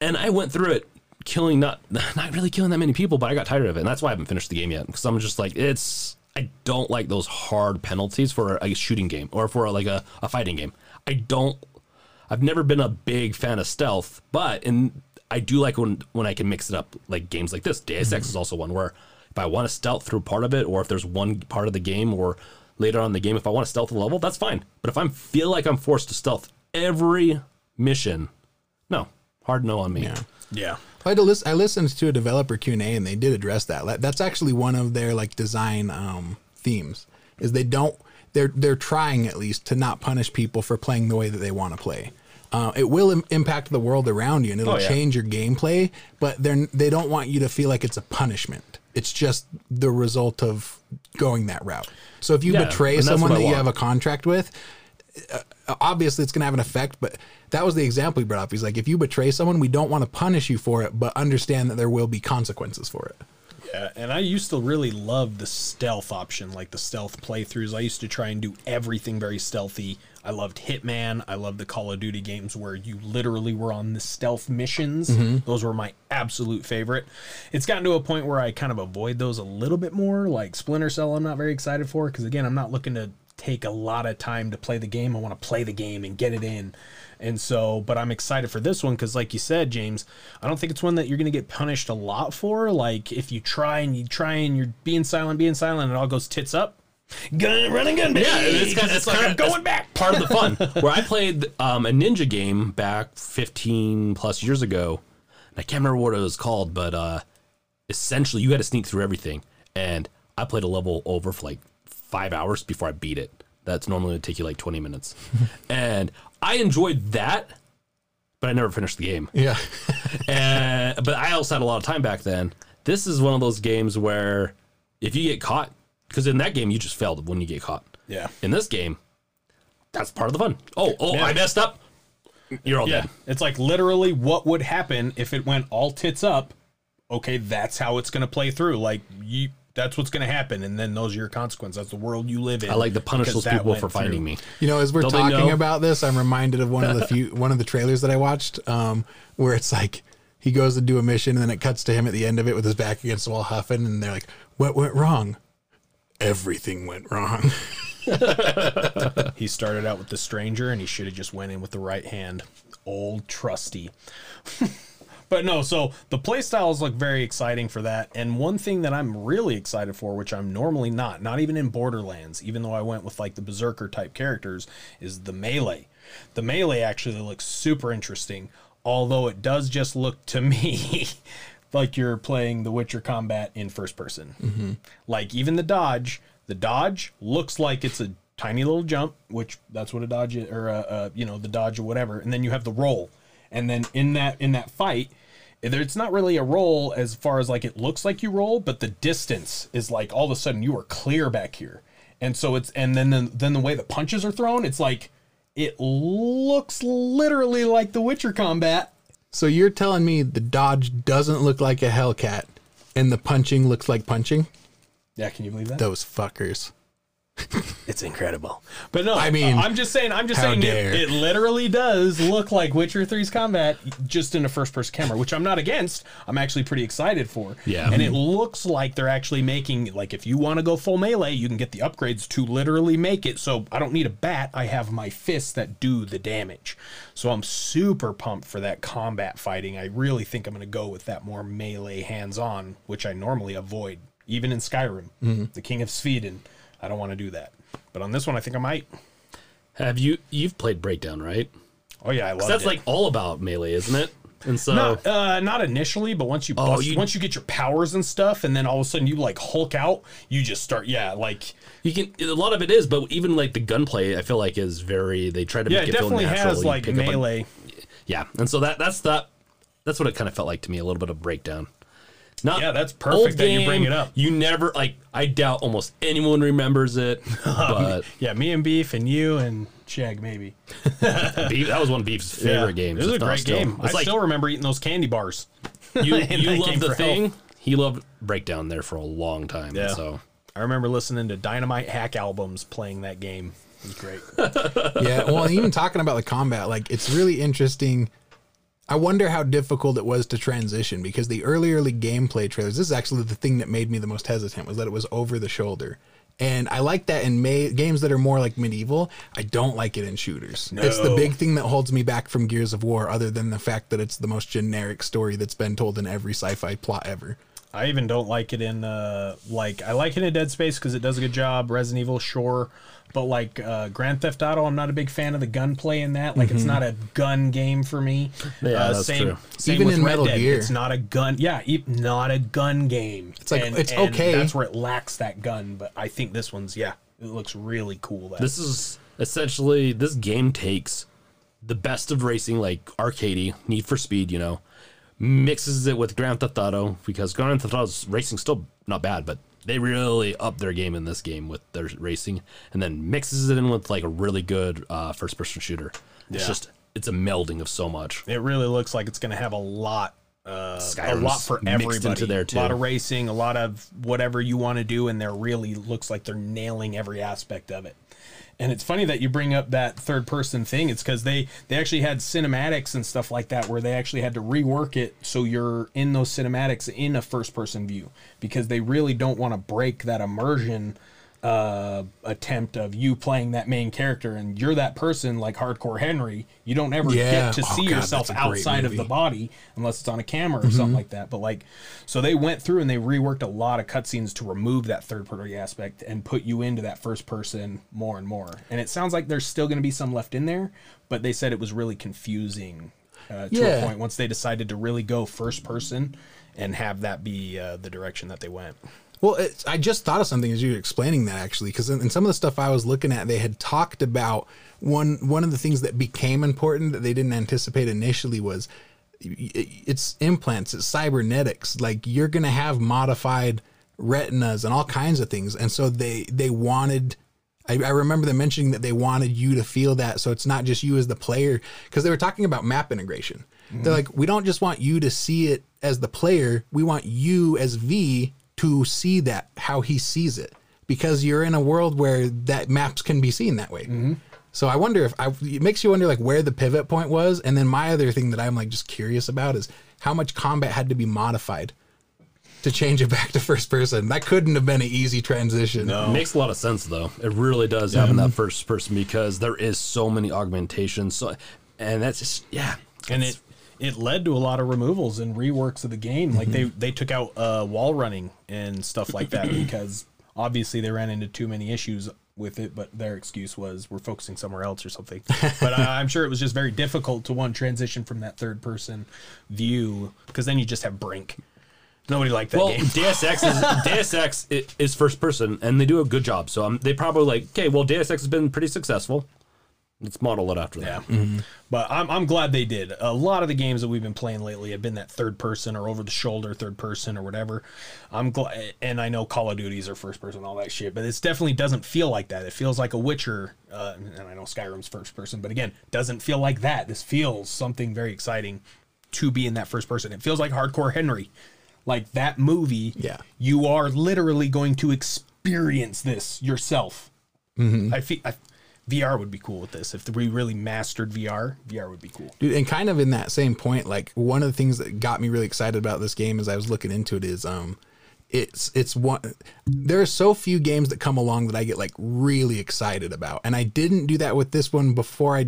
and I went through it killing not not really killing that many people, but I got tired of it, and that's why I haven't finished the game yet. Because I'm just like, it's I don't like those hard penalties for a shooting game or for like a, a fighting game. I don't. I've never been a big fan of stealth, but and I do like when when I can mix it up, like games like this. Deus Ex mm-hmm. is also one where if I want to stealth through part of it, or if there's one part of the game, or later on in the game, if I want to stealth a level, that's fine. But if I feel like I'm forced to stealth every mission, no, hard no on me. Yeah. Yeah. I, had to lis- I listened to a developer Q and A, and they did address that. That's actually one of their like design um, themes. Is they don't they're they're trying at least to not punish people for playing the way that they want to play. Uh, it will Im- impact the world around you, and it'll Oh, yeah. change your gameplay. But they're they don't want you to feel like it's a punishment. It's just the result of going that route. So if you Yeah, betray someone that you have a contract with, Uh, obviously it's going to have an effect but that was the example he brought up he's like if you betray someone we don't want to punish you for it but understand that there will be consequences for it Yeah, and I used to really love the stealth option, like the stealth playthroughs. I used to try and do everything very stealthy. I loved Hitman. I loved the Call of Duty games where you literally were on the stealth missions. Mm-hmm. Those were my absolute favorite. It's gotten to a point where I kind of avoid those a little bit more. Like Splinter Cell, I'm not very excited for because again, I'm not looking to take a lot of time to play the game. I want to play the game and get it in. And so, but I'm excited for this one because, like you said, James, I don't think it's one that you're going to get punished a lot for. Like, if you try and you try and you're being silent, being silent, and it all goes tits up, gun, running gun, baby. Yeah, it's kind of it's like I'm going back. part of the fun. Where I played um, a ninja game back 15 plus years ago, and I can't remember what it was called, but uh, essentially you had to sneak through everything, and I played a level over for like five hours before I beat it. That's normally would take you like 20 minutes, and I enjoyed that, but I never finished the game. yeah and but I also had a lot of time back then. This is one of those games where if you get caught, because in that game you just failed when you get caught. Yeah. In this game, that's part of the fun. Oh, oh, Yeah. I messed up. You're all Yeah, dead. it's like literally what would happen if it went all tits up. Okay, that's how it's going to play through. Like you, that's what's going to happen, and then those are your consequences. That's the world you live in. I like to punish those people for finding through. me. you know as we're Don't talking about this i'm reminded of one of the few one of the trailers that i watched um, where it's like he goes to do a mission and then it cuts to him at the end of it with his back against the wall huffing and they're like what went wrong everything went wrong He started out with the stranger, and he should have just went in with the right hand. Old trusty. But no, so the play styles look very exciting for that. And one thing that I'm really excited for, which I'm normally not, not even in Borderlands, even though I went with like the berserker type characters, is the melee. The melee actually looks super interesting, although it does just look to me like you're playing the Witcher combat in first person. Like even the dodge, the dodge looks like it's a tiny little jump, which that's what a dodge is, or uh, uh, you know the dodge or whatever, and then you have the roll, and then in that in that fight. It's not really a roll as far as like it looks like you roll, but the distance is like all of a sudden you are clear back here, and so it's and then the, then the way the punches are thrown, it's like it looks literally like the Witcher combat. so you're telling me the dodge doesn't look like a hellcat and the punching looks like punching Yeah, can you believe that? those fuckers It's incredible. But no, I mean, I'm just saying, I'm just saying it, it literally does look like Witcher 3's combat just in a first person camera, which I'm not against. I'm actually pretty excited for. Yeah. And it looks like they're actually making, like, if you want to go full melee, you can get the upgrades to literally make it. So I don't need a bat. I have my fists that do the damage. So I'm super pumped for that combat fighting. I really think I'm going to go with that more melee hands on, which I normally avoid, even in Skyrim, mm-hmm. the King of Sweden. I don't want to do that. But on this one, I think I might. Have you you've played Breakdown, right? Oh yeah, I love it. That's it. like all about melee, isn't it? And so not, uh, not initially, but once you, Oh, bust, you- once you get your powers and stuff, and then all of a sudden you like Hulk out, you just start. Yeah, like you can a lot of it is, but even like the gunplay, I feel like is very. They try to yeah, make it it feel definitely natural. has You like pick up a- melee. yeah, and so that that's that. That's what it kind of felt like to me. A little bit of breakdown. Not Yeah, that's perfect old that you bring it up. You never like. I doubt almost anyone remembers it, um, but Yeah, me and Beef and you and Shag maybe. Beef, that was one of Beef's favorite yeah. games. It was a if not great still. game. I like still remember eating those candy bars. you, in you love the thing. health. He loved breakdown there for a long time. Yeah. So I remember listening to Dynamite Hack albums playing that game. It was great. yeah well even talking about the combat like it's really interesting i wonder how difficult it was to transition because the early early gameplay trailers this is actually the thing that made me the most hesitant was that it was over the shoulder. And i like that in may, games that are more like medieval i don't like it in shooters. It's the big thing that holds me back from gears of war other than the fact that it's the most generic story that's been told in every sci-fi plot ever I even don't like it in uh like I like it in Dead Space because it does a good job. Resident Evil, sure, but like uh, Grand Theft Auto, I'm not a big fan of the gunplay in that. Like it's not a gun game for me. Yeah, uh, that's same, true. Same Even with in Red Metal Dead. Gear. it's not a gun. Yeah, e- not a gun game. It's like- it's okay. That's where it lacks that gun. But I think this one's yeah, it looks really cool. That this is essentially this game takes the best of racing, like arcadey, Need for Speed, you know, mixes it with Grand Theft Auto because Grand Theft Auto's racing still not bad, but they really up their game in this game with their racing, and then mixes it in with like a really good uh, first-person shooter. It's just it's a melding of so much. it really looks like it's going to have a lot uh, a lot for everybody. there, A lot of racing, a lot of whatever you want to do, and there really looks like they're nailing every aspect of it. And it's funny that you bring up that third person thing. It's because they they actually had cinematics and stuff like that where they actually had to rework it so you're in those cinematics in a first person view because they really don't want to break that immersion uh attempt of you playing that main character and you're that person like hardcore henry you don't ever Yeah. get to Oh, see God, yourself outside of the body unless it's on a camera or something like that. But like, so they went through and they reworked a lot of cutscenes to remove that third party aspect and put you into that first person more and more. And it sounds like there's still going to be some left in there, but they said it was really confusing uh, to Yeah. a point once they decided to really go first person and have that be uh, the direction that they went. Well, I just thought of something as you were explaining that actually, because in, in some of the stuff I was looking at, they had talked about one one of the things that became important that they didn't anticipate initially was it's implants, it's cybernetics. Like you're gonna have modified retinas and all kinds of things, and so they they wanted. I, I remember them mentioning that they wanted you to feel that, so it's not just you as the player, because they were talking about map integration. They're mm-hmm. like, we don't just want you to see it as the player, we want you as V to see that how he sees it because you're in a world where that maps can be seen that way. Mm-hmm. So I wonder if I, it makes you wonder like where the pivot point was, and then my other thing that I'm like just curious about is how much combat had to be modified to change it back to first person. That couldn't have been an easy transition. It makes a lot of sense though. It really does having that mm-hmm. first person because there is so many augmentations. So, and that's just yeah. and It's- it it led to a lot of removals and reworks of the game. Like they Mm-hmm. they took out uh, wall running and stuff like that because obviously they ran into too many issues with it. But their excuse was we're focusing somewhere else or something. but I, I'm sure it was just very difficult to one transition from that third person view because then you just have Brink. Nobody liked that well, game. Deus Ex is Deus Ex is first person, and they do a good job. So um, they probably like okay. Well, Deus Ex has been pretty successful. Let's model it after that. Yeah. But I'm, I'm glad they did. A lot of the games that we've been playing lately have been that third person or over the shoulder third person or whatever. I'm glad, and I know Call of Duties are first person, all that shit, but it definitely doesn't feel like that. It feels like a Witcher, uh, and I know Skyrim's first person, but again, doesn't feel like that. This feels something very exciting to be in that first person. It feels like Hardcore Henry. Like that movie, Yeah. you are literally going to experience this yourself I feel I, VR would be cool with this. If we really mastered VR, VR would be cool. Dude, and kind of in that same point, like one of the things that got me really excited about this game as I was looking into it is um it's it's one there are so few games that come along that I get like really excited about. And I didn't do that with this one before I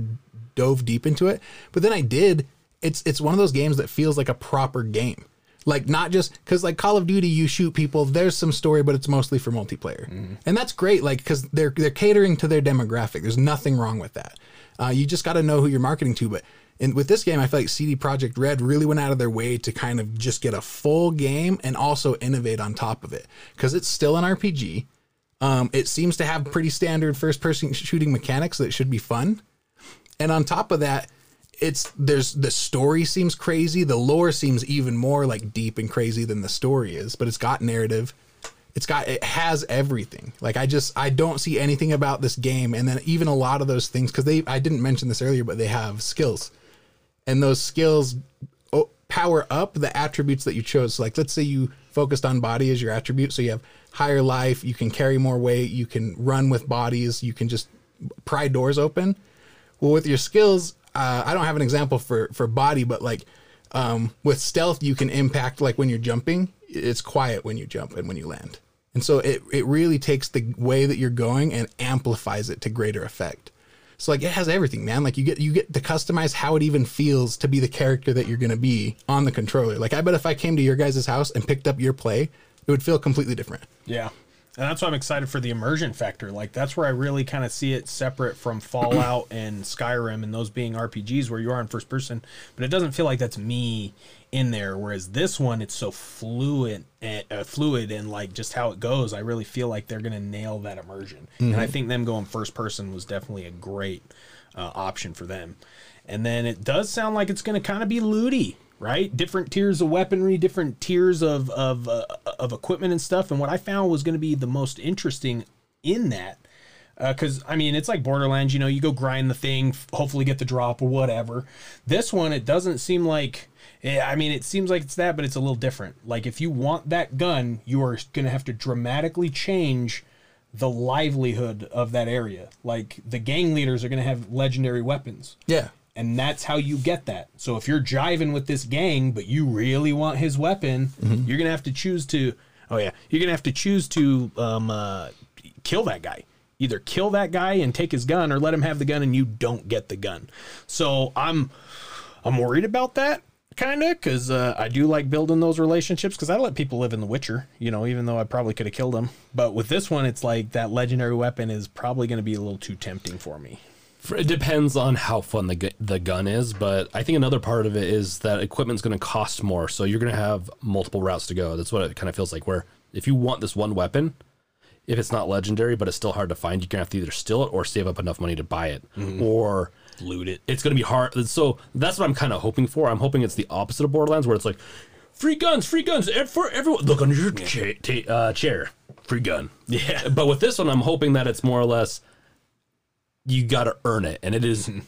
dove deep into it. But then I did. It's it's one of those games that feels like a proper game. Like not just because like Call of Duty, you shoot people. There's some story, but it's mostly for multiplayer, and that's great. Like because they're they're catering to their demographic. There's nothing wrong with that. Uh, you just got to know who you're marketing to. But in, with this game, I feel like CD Projekt Red really went out of their way to kind of just get a full game and also innovate on top of it because it's still an RPG. Um, it seems to have pretty standard first person shooting mechanics that should be fun. And on top of that, it's there's the story seems crazy. The lore seems even more like deep and crazy than the story is, but it's got narrative. It's got it has everything. Like I just I don't see anything about this game and then even a lot of those things cuz they I didn't mention this earlier but they have skills. And those skills power up the attributes that you chose. So like let's say you focused on body as your attribute so you have higher life, you can carry more weight, you can run with bodies, you can just pry doors open. Well, with your skills, uh, I don't have an example for for body, but like um, with stealth, you can impact like when you're jumping. It's quiet when you jump and when you land, and so it it really takes the way that you're going and amplifies it to greater effect. So like it has everything, man. Like you get you get to customize how it even feels to be the character that you're gonna be on the controller. Like I bet if I came to your guys' house and picked up your play, it would feel completely different. Yeah. And that's why I'm excited for the immersion factor. Like that's where I really kind of see it separate from Fallout and Skyrim and those being RPGs where you are in first person, but it doesn't feel like that's me in there. Whereas this one, it's so fluid, and, uh, fluid, and like just how it goes. I really feel like they're gonna nail that immersion, and I think them going first person was definitely a great uh, option for them. And then it does sound like it's gonna kind of be looty right? Different tiers of weaponry, different tiers of of uh, of equipment and stuff. And what I found was going to be the most interesting in that, because I mean, it's like Borderlands. You know, you go grind the thing, hopefully get the drop or whatever. This one, it doesn't seem like. eh, I mean, it seems like it's that, but it's a little different. Like if you want that gun, you are going to have to dramatically change the livelihood of that area. Like the gang leaders are going to have legendary weapons Yeah. And that's how you get that. So if you're jiving with this gang, but you really want his weapon, you're gonna have to choose to. Oh yeah, you're gonna have to choose to um, uh, kill that guy. Either kill that guy and take his gun, or let him have the gun and you don't get the gun. So I'm I'm worried about that kind of because uh, I do like building those relationships because I let people live in The Witcher, you know, even though I probably could have killed them. But with this one, it's like that legendary weapon is probably going to be a little too tempting for me. It depends on how fun the gu- the gun is, but I think another part of it is that equipment's going to cost more, so you're going to have multiple routes to go. That's what it kind of feels like. Where if you want this one weapon, if it's not legendary but it's still hard to find, you're going to have to either steal it or save up enough money to buy it, or Loot it. it's going to be hard. So that's what I'm kind of hoping for. I'm hoping it's the opposite of Borderlands, where it's like free guns, free guns for everyone. Look under your cha- ta- uh, chair, free gun. Yeah. But with this one, I'm hoping that it's more or less you got to earn it, and it is. Hmm.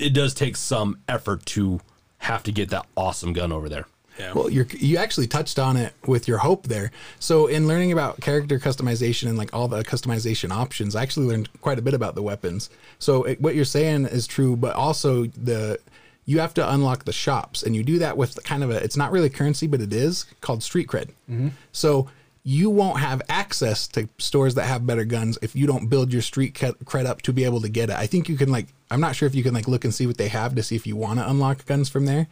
It does take some effort to have to get that awesome gun over there. Yeah. Well, you you actually touched on it with your hope there. So, in learning about character customization and like all the customization options, I actually learned quite a bit about the weapons. So, it, what you're saying is true, but also the you have to unlock the shops, and you do that with kind of a it's not really currency, but it is called street cred. Mm-hmm. So. You won't have access to stores that have better guns if you don't build your street cred up to be able to get it. I think you can like I'm not sure if you can like look and see what they have to see if you want to unlock guns from there.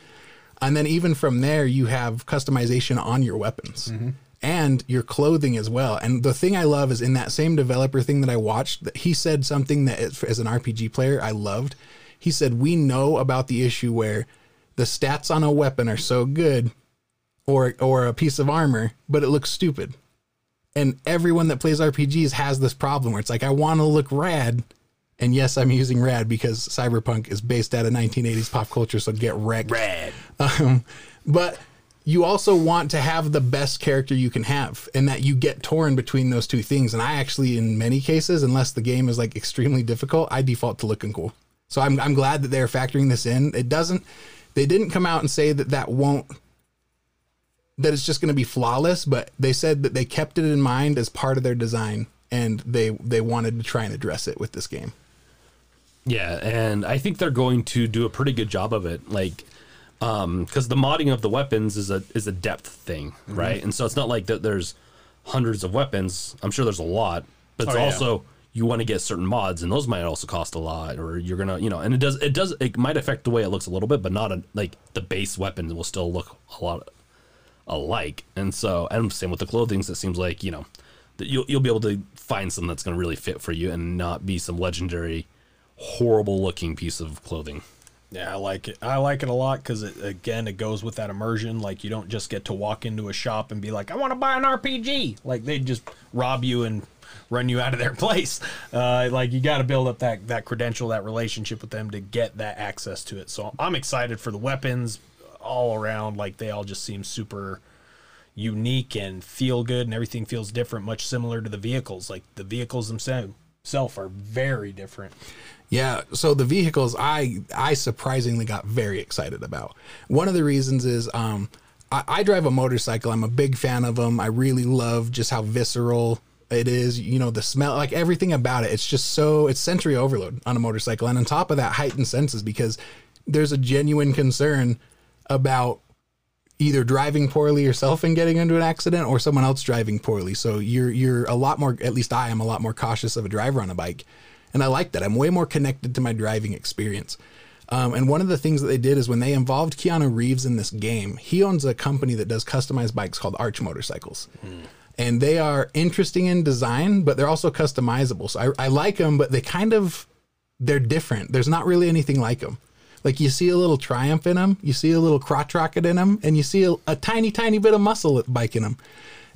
And then even from there, you have customization on your weapons mm-hmm. and your clothing as well. And the thing I love is in that same developer thing that I watched, that he said something that as as an RPG player I loved. He said, "We know about the issue where the stats on a weapon are so good, or or a piece of armor, but it looks stupid." And everyone that plays RPGs has this problem where it's like, I want to look rad. And yes, I'm using rad because cyberpunk is based out of 1980s pop culture, so get wrecked. Rad. Um, but you also want to have the best character you can have, and that you get torn between those two things. And I actually, in many cases, unless the game is like extremely difficult, I default to looking cool. So I'm I'm glad that they're factoring this in. It doesn't. They didn't come out and say that that won't. That it's just going to be flawless, but they said that they kept it in mind as part of their design and they they wanted to try and address it with this game. Yeah, and I think they're going to do a pretty good job of it. Like, um, because the modding of the weapons is a is a depth thing, mm-hmm. right? And so it's not like that. There's hundreds of weapons. I'm sure there's a lot, but it's Oh, yeah. also you want to get certain mods, and those might also cost a lot, or you're gonna, you know, and it does it does it might affect the way it looks a little bit, but not a, like the base weapons will still look a lot alike. And so, and same with the clothing. It seems like you know that you'll you'll be able to find something that's going to really fit for you, and not be some legendary, horrible looking piece of clothing. Yeah, I like it. I like it a lot because it again it goes with that immersion. Like you don't just get to walk into a shop and be like, "I want to buy an RPG." Like they just rob you and run you out of their place. Uh, like you got to build up that that credential, that relationship with them to get that access to it. So I'm excited for the weapons all around. Like they all just seem super unique and feel good, and everything feels different. Much similar to the vehicles. Like the vehicles themselves are very different. Yeah, so the vehicles I I surprisingly got very excited about. One of the reasons is um I, I drive a motorcycle. I'm a big fan of them. I really love just how visceral it is. You know, the smell, like everything about it. It's just so it's sensory overload on a motorcycle, and on top of that, heightened senses because there's a genuine concern about either driving poorly yourself and getting into an accident or someone else driving poorly. So you're you're a lot more at least I am a lot more cautious of a driver on a bike. And I like that. I'm way more connected to my driving experience. Um, and one of the things that they did is when they involved Keanu Reeves in this game, he owns a company that does customized bikes called Arch Motorcycles. And they are interesting in design, but they're also customizable. So I, I like them, but they kind of they're different. There's not really anything like them. Like you see a little Triumph in him, you see a little crotch rocket in him, and you see a, a tiny, tiny bit of muscle bike in them.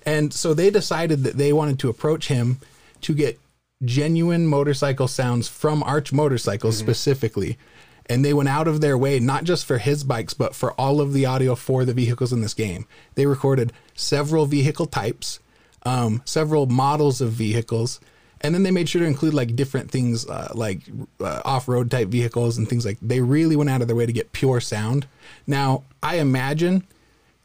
And so they decided that they wanted to approach him to get genuine motorcycle sounds from Arch Motorcycles specifically. And they went out of their way, not just for his bikes, but for all of the audio for the vehicles in this game. They recorded several vehicle types, um, several models of vehicles, and then they made sure to include like different things uh, like uh, off-road type vehicles and things like they really went out of their way to get pure sound. Now i imagine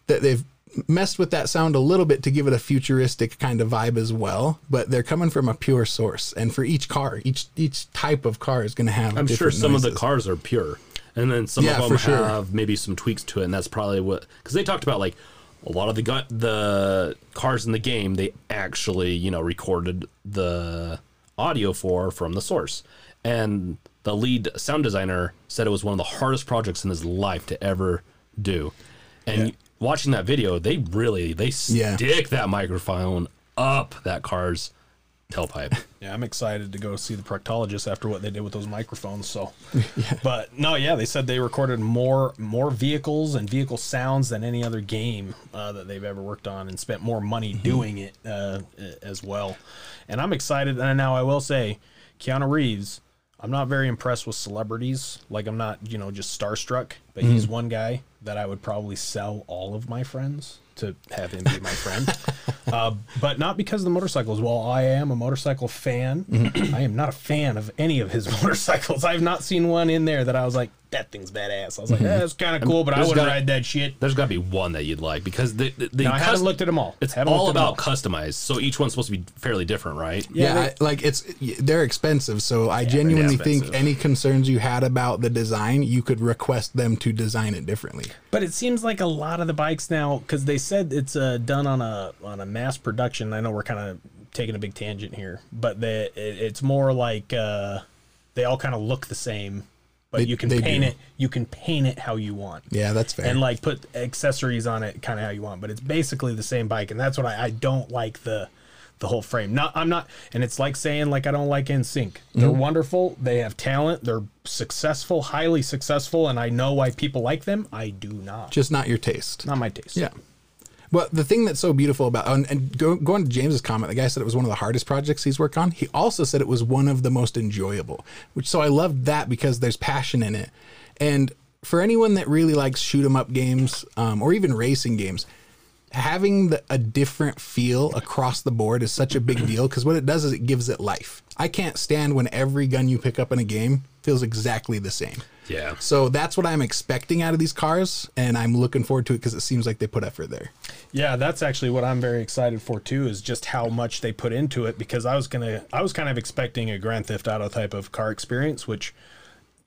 that they've messed with that sound a little bit to give it a futuristic kind of vibe as well but they're coming from a pure source. And for each car each each type of car is going to have I'm sure some of the cars are pure, and then some Yeah, of them for sure. have maybe some tweaks to it, and that's probably what because they talked about like a lot of the the cars in the game they actually you know recorded the audio for from the source, and the lead sound designer said it was one of the hardest projects in his life to ever do, and watching that video they really they Yeah. stick that microphone up that car's tailpipe. Yeah, I'm excited to go see the proctologist after what they did with those microphones. So, but no, yeah, they said they recorded more more vehicles and vehicle sounds than any other game uh, that they've ever worked on, and spent more money doing it uh, as well. And I'm excited. And now I will say, Keanu Reeves. I'm not very impressed with celebrities. Like I'm not, you know, just starstruck. But he's one guy that I would probably sell all of my friends to have him be my friend. uh, but not because of the motorcycles. While I am a motorcycle fan, I am not a fan of any of his motorcycles. I've not seen one in there that I was like, that thing's badass. I was like, yeah, that's kind of cool, but I wouldn't ride that shit. There's got to be one that you'd like because the, the, the No, I haven't looked at them all. It's Haven't all looked at them about customized, so each one's supposed to be fairly different, right? yeah, they- I- like it's they're expensive so i genuinely think any concerns you had about the design you could request them to design it differently But it seems like a lot of the bikes now, because they said it's uh, done on a on a mass production. I know we're kind of taking a big tangent here, but they, it, it's more like uh, they all kind of look the same, but They- you can paint do. it. You can paint it how you want. yeah that's fair and like put accessories on it kind of how you want but it's basically the same bike and that's what I, I don't like the the whole frame not i'm not and it's like saying like i don't like NSYNC. they're Mm-hmm. wonderful they have talent they're successful highly successful and i know why people like them i do not just not your taste not my taste Yeah. Well, the thing that's so beautiful about and, and go, going to James's comment, the guy said it was one of the hardest projects he's worked on. He also said it was one of the most enjoyable, which so I loved that because there's passion in it. And for anyone that really likes shoot 'em up games um, or even racing games, having the, a different feel across the board is such a big deal because what it does is it gives it life. I can't stand when every gun you pick up in a game feels exactly the same. Yeah. So that's what I'm expecting out of these cars, and I'm looking forward to it because it seems like they put effort there. Yeah, that's actually what I'm very excited for too. Is just how much they put into it because I was gonna, I was kind of expecting a Grand Theft Auto type of car experience, which,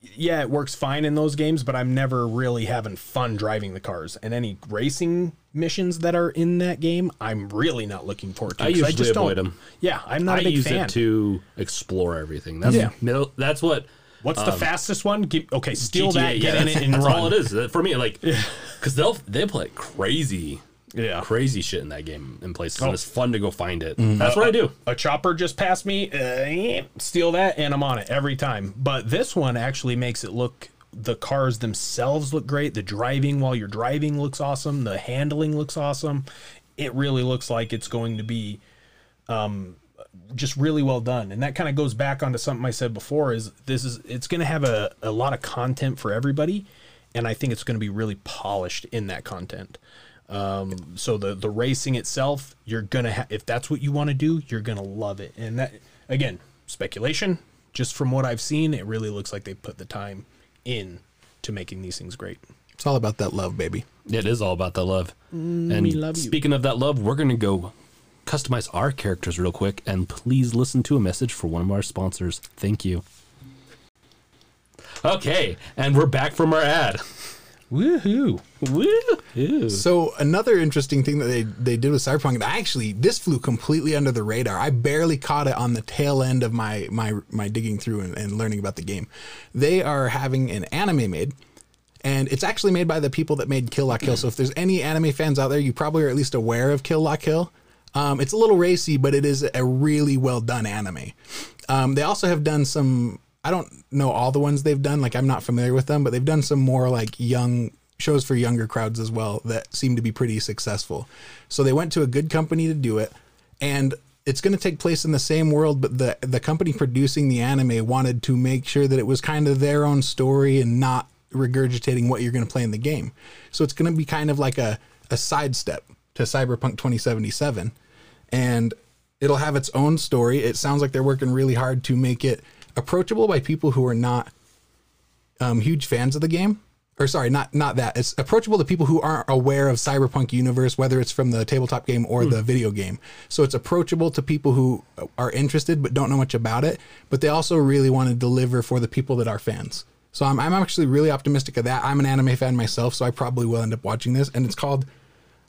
yeah, it works fine in those games, but I'm never really having fun driving the cars. And any racing missions that are in that game, I'm really not looking forward to. I 'cause usually avoid don't- them. Yeah, I'm not I a big use fan. it to explore everything. That's Yeah. that's what What's the fastest one? Give, okay, steal that, GTA get in that's, it, and that's run. all it is Uh, for me. Like, because they'll they play crazy, Yeah. crazy shit in that game in places, Oh. and it's fun to go find it. That's what I do. a chopper just passed me, uh, steal that, and I'm on it every time. But this one actually makes it look. The cars themselves look great. The driving while you're driving looks awesome. The handling looks awesome. It really looks like it's going to be um, just really well done. And that kind of goes back onto something I said before is this is it's going to have a, a lot of content for everybody. And I think it's going to be really polished in that content. Um, so the, the racing itself, you're going to have, if that's what you want to do, you're going to love it. And that, again, speculation, just from what I've seen, it really looks like they put the time in to making these things great. It's all about that love, baby. It is all about that love. and Mm, we love you. speaking of that love, we're going to go customize our characters real quick. And please listen to a message for one of our sponsors. Thank you. Okay, and we're back from our ad. Woohoo. Woo! So another interesting thing that they, they did with Cyberpunk, and actually this flew completely under the radar. I barely caught it on the tail end of my my my digging through and, and learning about the game. They are having an anime made, and it's actually made by the people that made Kill La Kill. So if there's any anime fans out there, you probably are at least aware of Kill La Kill. Um, it's a little racy, but it is a really well done anime. Um, they also have done some. I don't know all the ones they've done. Like I'm not familiar with them, but they've done some more like young shows for younger crowds as well that seem to be pretty successful. So they went to a good company to do it, and it's going to take place in the same world. But the the company producing the anime wanted to make sure that it was kind of their own story and not regurgitating what you're going to play in the game. So it's going to be kind of like a a sidestep to Cyberpunk 2077, and it'll have its own story. It sounds like they're working really hard to make it approachable by people who are not um, huge fans of the game. Or sorry, not not that. It's approachable to people who aren't aware of Cyberpunk universe, whether it's from the tabletop game or the video game. So it's approachable to people who are interested but don't know much about it. But they also really want to deliver for the people that are fans. So I'm I'm actually really optimistic of that. I'm an anime fan myself, so I probably will end up watching this. And it's called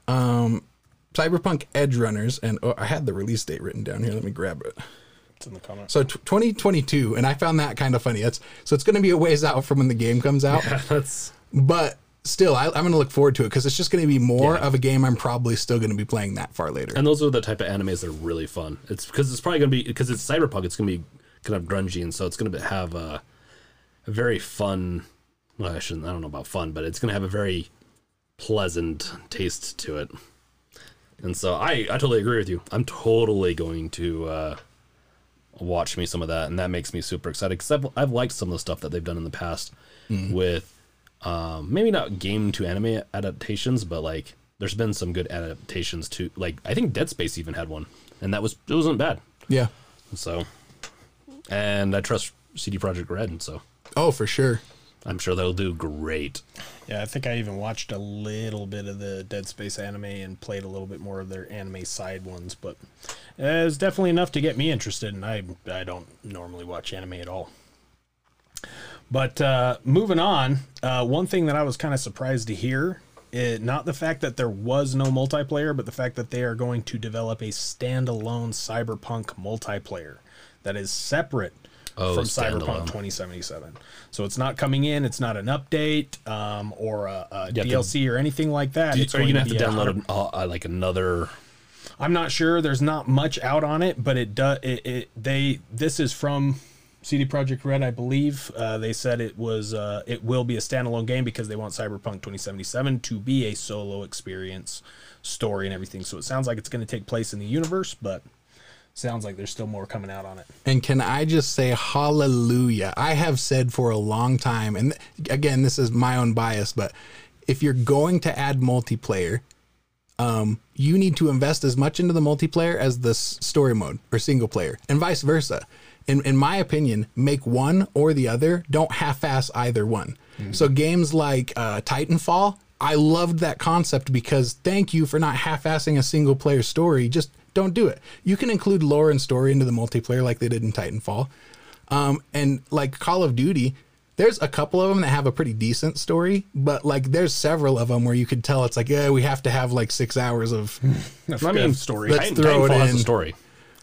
um, Cyberpunk Edgerunners, and oh, I had the release date written down here. Let me grab it. It's in the comments. So t- 2022, and I found that kind of funny. That's so it's going to be a ways out from when the game comes out, That's but still, I, I'm going to look forward to it because it's just going to be more of a game. I'm probably still going to be playing that far later. and those are the type of animes that are really fun. It's because it's probably gonna be because it's cyberpunk. It's gonna be kind of grungy, and so it's gonna have a, a very fun. Well, I shouldn't. I don't know about fun, but it's gonna have a very pleasant taste to it. And so I I totally agree with you. I'm totally going to uh, watch me some of that, and that makes me super excited because I've I've liked some of the stuff that they've done in the past with um, maybe not game to anime adaptations, but like there's been some good adaptations to like I think Dead Space even had one, and that was it wasn't bad. yeah. So, and I trust CD Projekt Red, and so Oh, for sure. I'm sure they'll do great. Yeah, I think I even watched a little bit of the Dead Space anime and played a little bit more of their anime side ones, but uh, it's definitely enough to get me interested. And I I don't normally watch anime at all. But uh, moving on, uh, one thing that I was kind of surprised to hear, it, not the fact that there was no multiplayer, but the fact that they are going to develop a standalone Cyberpunk multiplayer that is separate Oh, from. Cyberpunk 2077. So it's not coming in. It's not an update um, or a, a have to- DLC or anything like that. it's Are you gonna have be to a download hundred- uh, uh, like another? I'm not sure. There's not much out on it, but it does. It, it they this is from CD Projekt Red, I believe. Uh, they said it was uh, it will be a standalone game because they want Cyberpunk 2077 to be a solo experience story and everything. So it sounds like it's going to take place in the universe, but sounds like there's still more coming out on it. And can I just say hallelujah? I have said for a long time, and again, this is my own bias, but if you're going to add multiplayer, um, you need to invest as much into the multiplayer as the story mode or single player, and vice versa. In, in my opinion, make one or the other. Don't half-ass either one. So games like uh, Titanfall, I loved that concept because thank you for not half-assing a single player story. Just don't do it. You can include lore and story into the multiplayer like they did in Titanfall. Um, and like Call of Duty, there's a couple of them that have a pretty decent story, but like there's several of them where you could tell it's like, yeah, we have to have like six hours of. I mean, story. Let's Titan- throw it Titanfall has in. a story.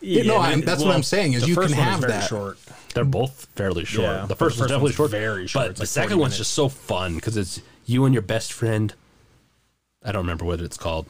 Yeah, no, I'm- that's what I'm saying is the you first can one is have very that. short. They're both fairly short. Yeah, the the first one's first definitely one's short, very short. but It's the like second one's minutes. just so fun because it's you and your best friend. I don't remember what it's called.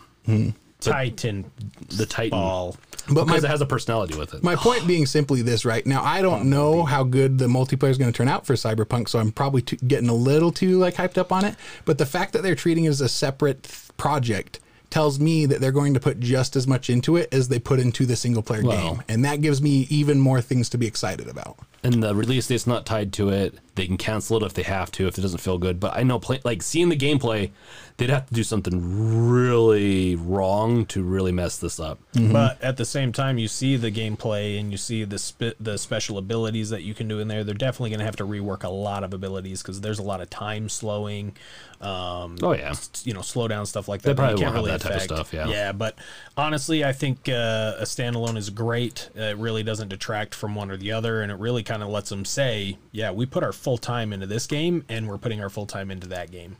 Titan The Titan, ball. But my, because it has a personality with it. my point being simply this right now, I don't oh, know how good the multiplayer is going to turn out for Cyberpunk, so I'm probably too, getting a little too like hyped up on it. But the fact that they're treating it as a separate th- project tells me that they're going to put just as much into it as they put into the single player Well- game, and that gives me even more things to be excited about. and the release date's not tied to it. They can cancel it if they have to, if it doesn't feel good. But I know, play, like seeing the gameplay, they'd have to do something really wrong to really mess this up. But at the same time, you see the gameplay and you see the spe- the special abilities that you can do in there. They're definitely going to have to rework a lot of abilities because there's a lot of time slowing. Um, Oh yeah, s- you know, slow down stuff like that. They probably can't won't have really that type of stuff, yeah. yeah. But honestly, I think uh, a standalone is great. Uh, it really doesn't detract from one or the other, and it really kind of lets them say, "Yeah, we put our full time into this game, and we're putting our full time into that game."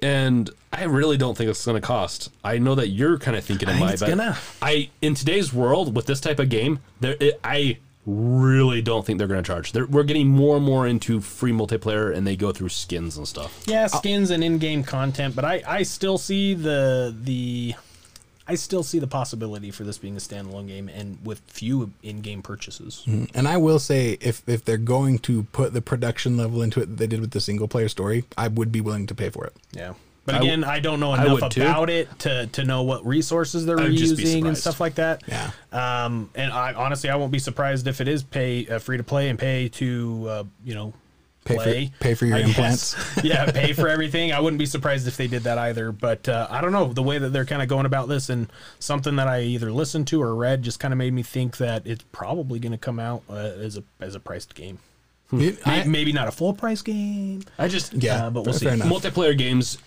And I really don't think it's going to cost. I know that you're kind of thinking in my it's gonna. I in today's world with this type of game, there it, I really don't think they're going to charge. They're, we're getting more and more into free multiplayer, and they go through skins and stuff. Yeah, skins and in-game content, but I, I still see the the I still see the possibility for this being a standalone game and with few in-game purchases. And I will say, if if they're going to put the production level into it that they did with the single player story, I would be willing to pay for it. Yeah. But I again, I don't know enough would too. about it to, to know what resources they're I would just be using and stuff like that. Yeah. Um, and I honestly, I won't be surprised if it is pay uh, free to play and pay to uh, you know Pay for- pay for your I guess. implants. yeah, pay for everything. I wouldn't be surprised if they did that either. But uh, I don't know the way that they're kind of going about this, and something that I either listened to or read just kind of made me think that it's probably going to come out uh, as a as a priced game. It- May- I- Maybe not a full price game. I just yeah, uh, but we'll fair see. enough. multiplayer games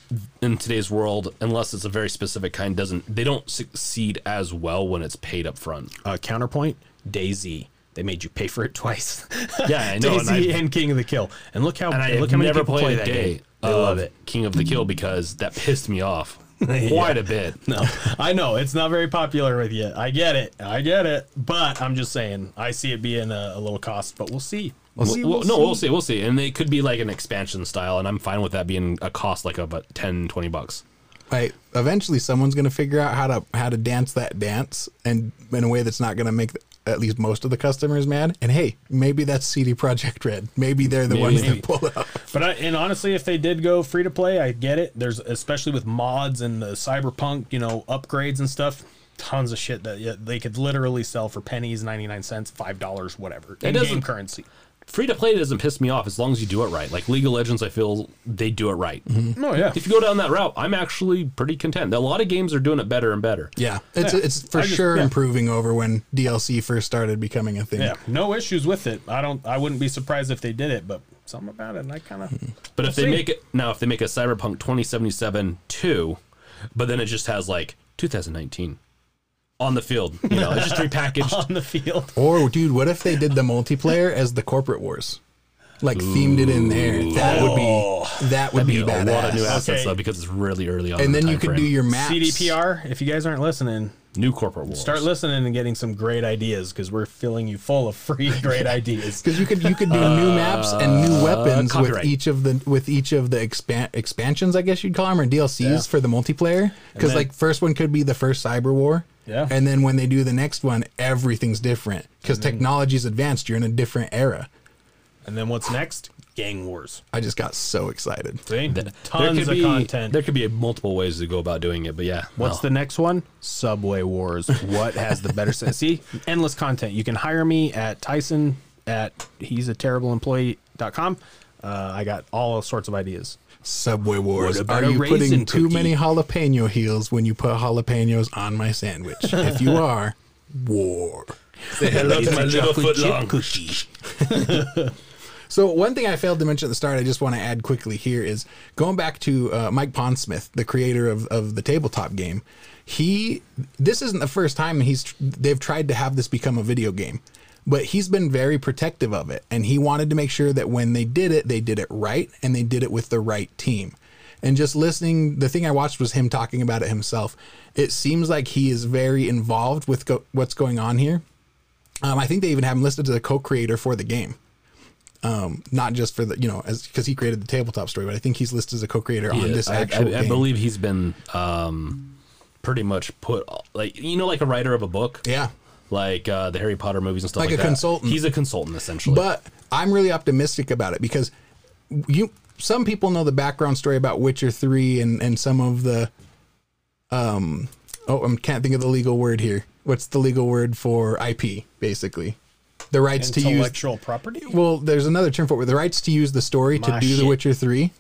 in today's world, unless it's a very specific kind, doesn't they don't succeed as well when it's paid up front. Uh, counterpoint: DayZ. They made you pay for it twice. Yeah, I know. and DayZ I've- and King of the Kill. And look how and I look how many never people play that day game. They of love it. King of the Kill because that pissed me off quite a bit. No, I know it's not very popular with you. I get it. I get it. But I'm just saying, I see it being a, a little cost, but we'll see. We'll see. Well, no, we'll see. We'll see. And it could be like an expansion style, and I'm fine with that being a cost like about 10, 20 bucks. Right. Eventually, someone's going to figure out how to how to dance that dance, and in a way that's not going to make at least most of the customers mad. And hey, maybe that's CD Projekt Red. Maybe they're the Maybe. ones Maybe. that pull it off. But I, and honestly, if they did go free to play, I get it. There's especially with mods and the cyberpunk, you know, upgrades and stuff. Tons of shit that yeah, they could literally sell for pennies, ninety nine cents, five dollars, whatever. In game doesn't- currency. Free to play doesn't piss me off as long as you do it right. Like League of Legends, I feel they do it right. Mm-hmm. Oh yeah. If you go down that route, I'm actually pretty content. A lot of games are doing it better and better. Yeah, it's Yeah. it's for I just- sure yeah. improving over when DLC first started becoming a thing. Yeah, no issues with it. I don't. I wouldn't be surprised if they did it, but something about it, and I kind of. Hmm. But if We'll they see. make it now, if they make a Cyberpunk 2077 2, but then it just has like 2019 on the field, you know, it's just repackaged. on the field. Or dude, what if they did the multiplayer as the corporate wars? Like themed it in there. That would be oh. that would be a lot of new assets Okay. though because it's really early on. and in the then you time could frame. do your maps. CDPR. If you guys aren't listening, new corporate wars. start listening and getting some great ideas because we're filling you full of free great ideas. because you could you could do new maps and new uh, weapons with copyright. each of the with each of the expan- expansions, I guess you'd call them, or DLCs Yeah. for the multiplayer. Because then- like first one could be the first Cyber War, Yeah. and then when they do the next one, everything's different because technology's advanced. You're in a different era. And then what's next? Gang Wars. I just got so excited. See, there tons could of be, content. There could be multiple ways to go about doing it, but yeah. What's well, the next one? Subway Wars. What has the better sense? See, endless content. You can hire me at Tyson at he's a terrible employee.com. Uh, I got all sorts of ideas. Subway Wars. Are you putting too cookie? many jalapeno heels when you put jalapenos on my sandwich? if you are, war. Say hello to my little foot long. So one thing I failed to mention at the start, I just want to add quickly here is going back to uh, Mike Pondsmith, the creator of, of the tabletop game. He, this isn't the first time he's they've tried to have this become a video game, but he's been very protective of it, and he wanted to make sure that when they did it, they did it right and they did it with the right team. And just listening, the thing I watched was him talking about it himself. It seems like he is very involved with go- what's going on here. Um, I think they even have him listed as a co-creator for the game um, not just for the you know as because he created the tabletop story, but I think he's listed as a co-creator on this I, actual I, I game. believe he's been um, pretty much put like you know like a writer of a book. yeah, like uh, the Harry Potter movies and stuff Like like, a that. consultant. He's a consultant essentially. but I'm really optimistic about it because you some people know the background story about Witcher three and and some of the um oh I can't think of the legal word here. What's the legal word for IP? Basically, the rights to use Intellectual property. well, there's another term for it. The rights to use the story to My do The. Witcher three,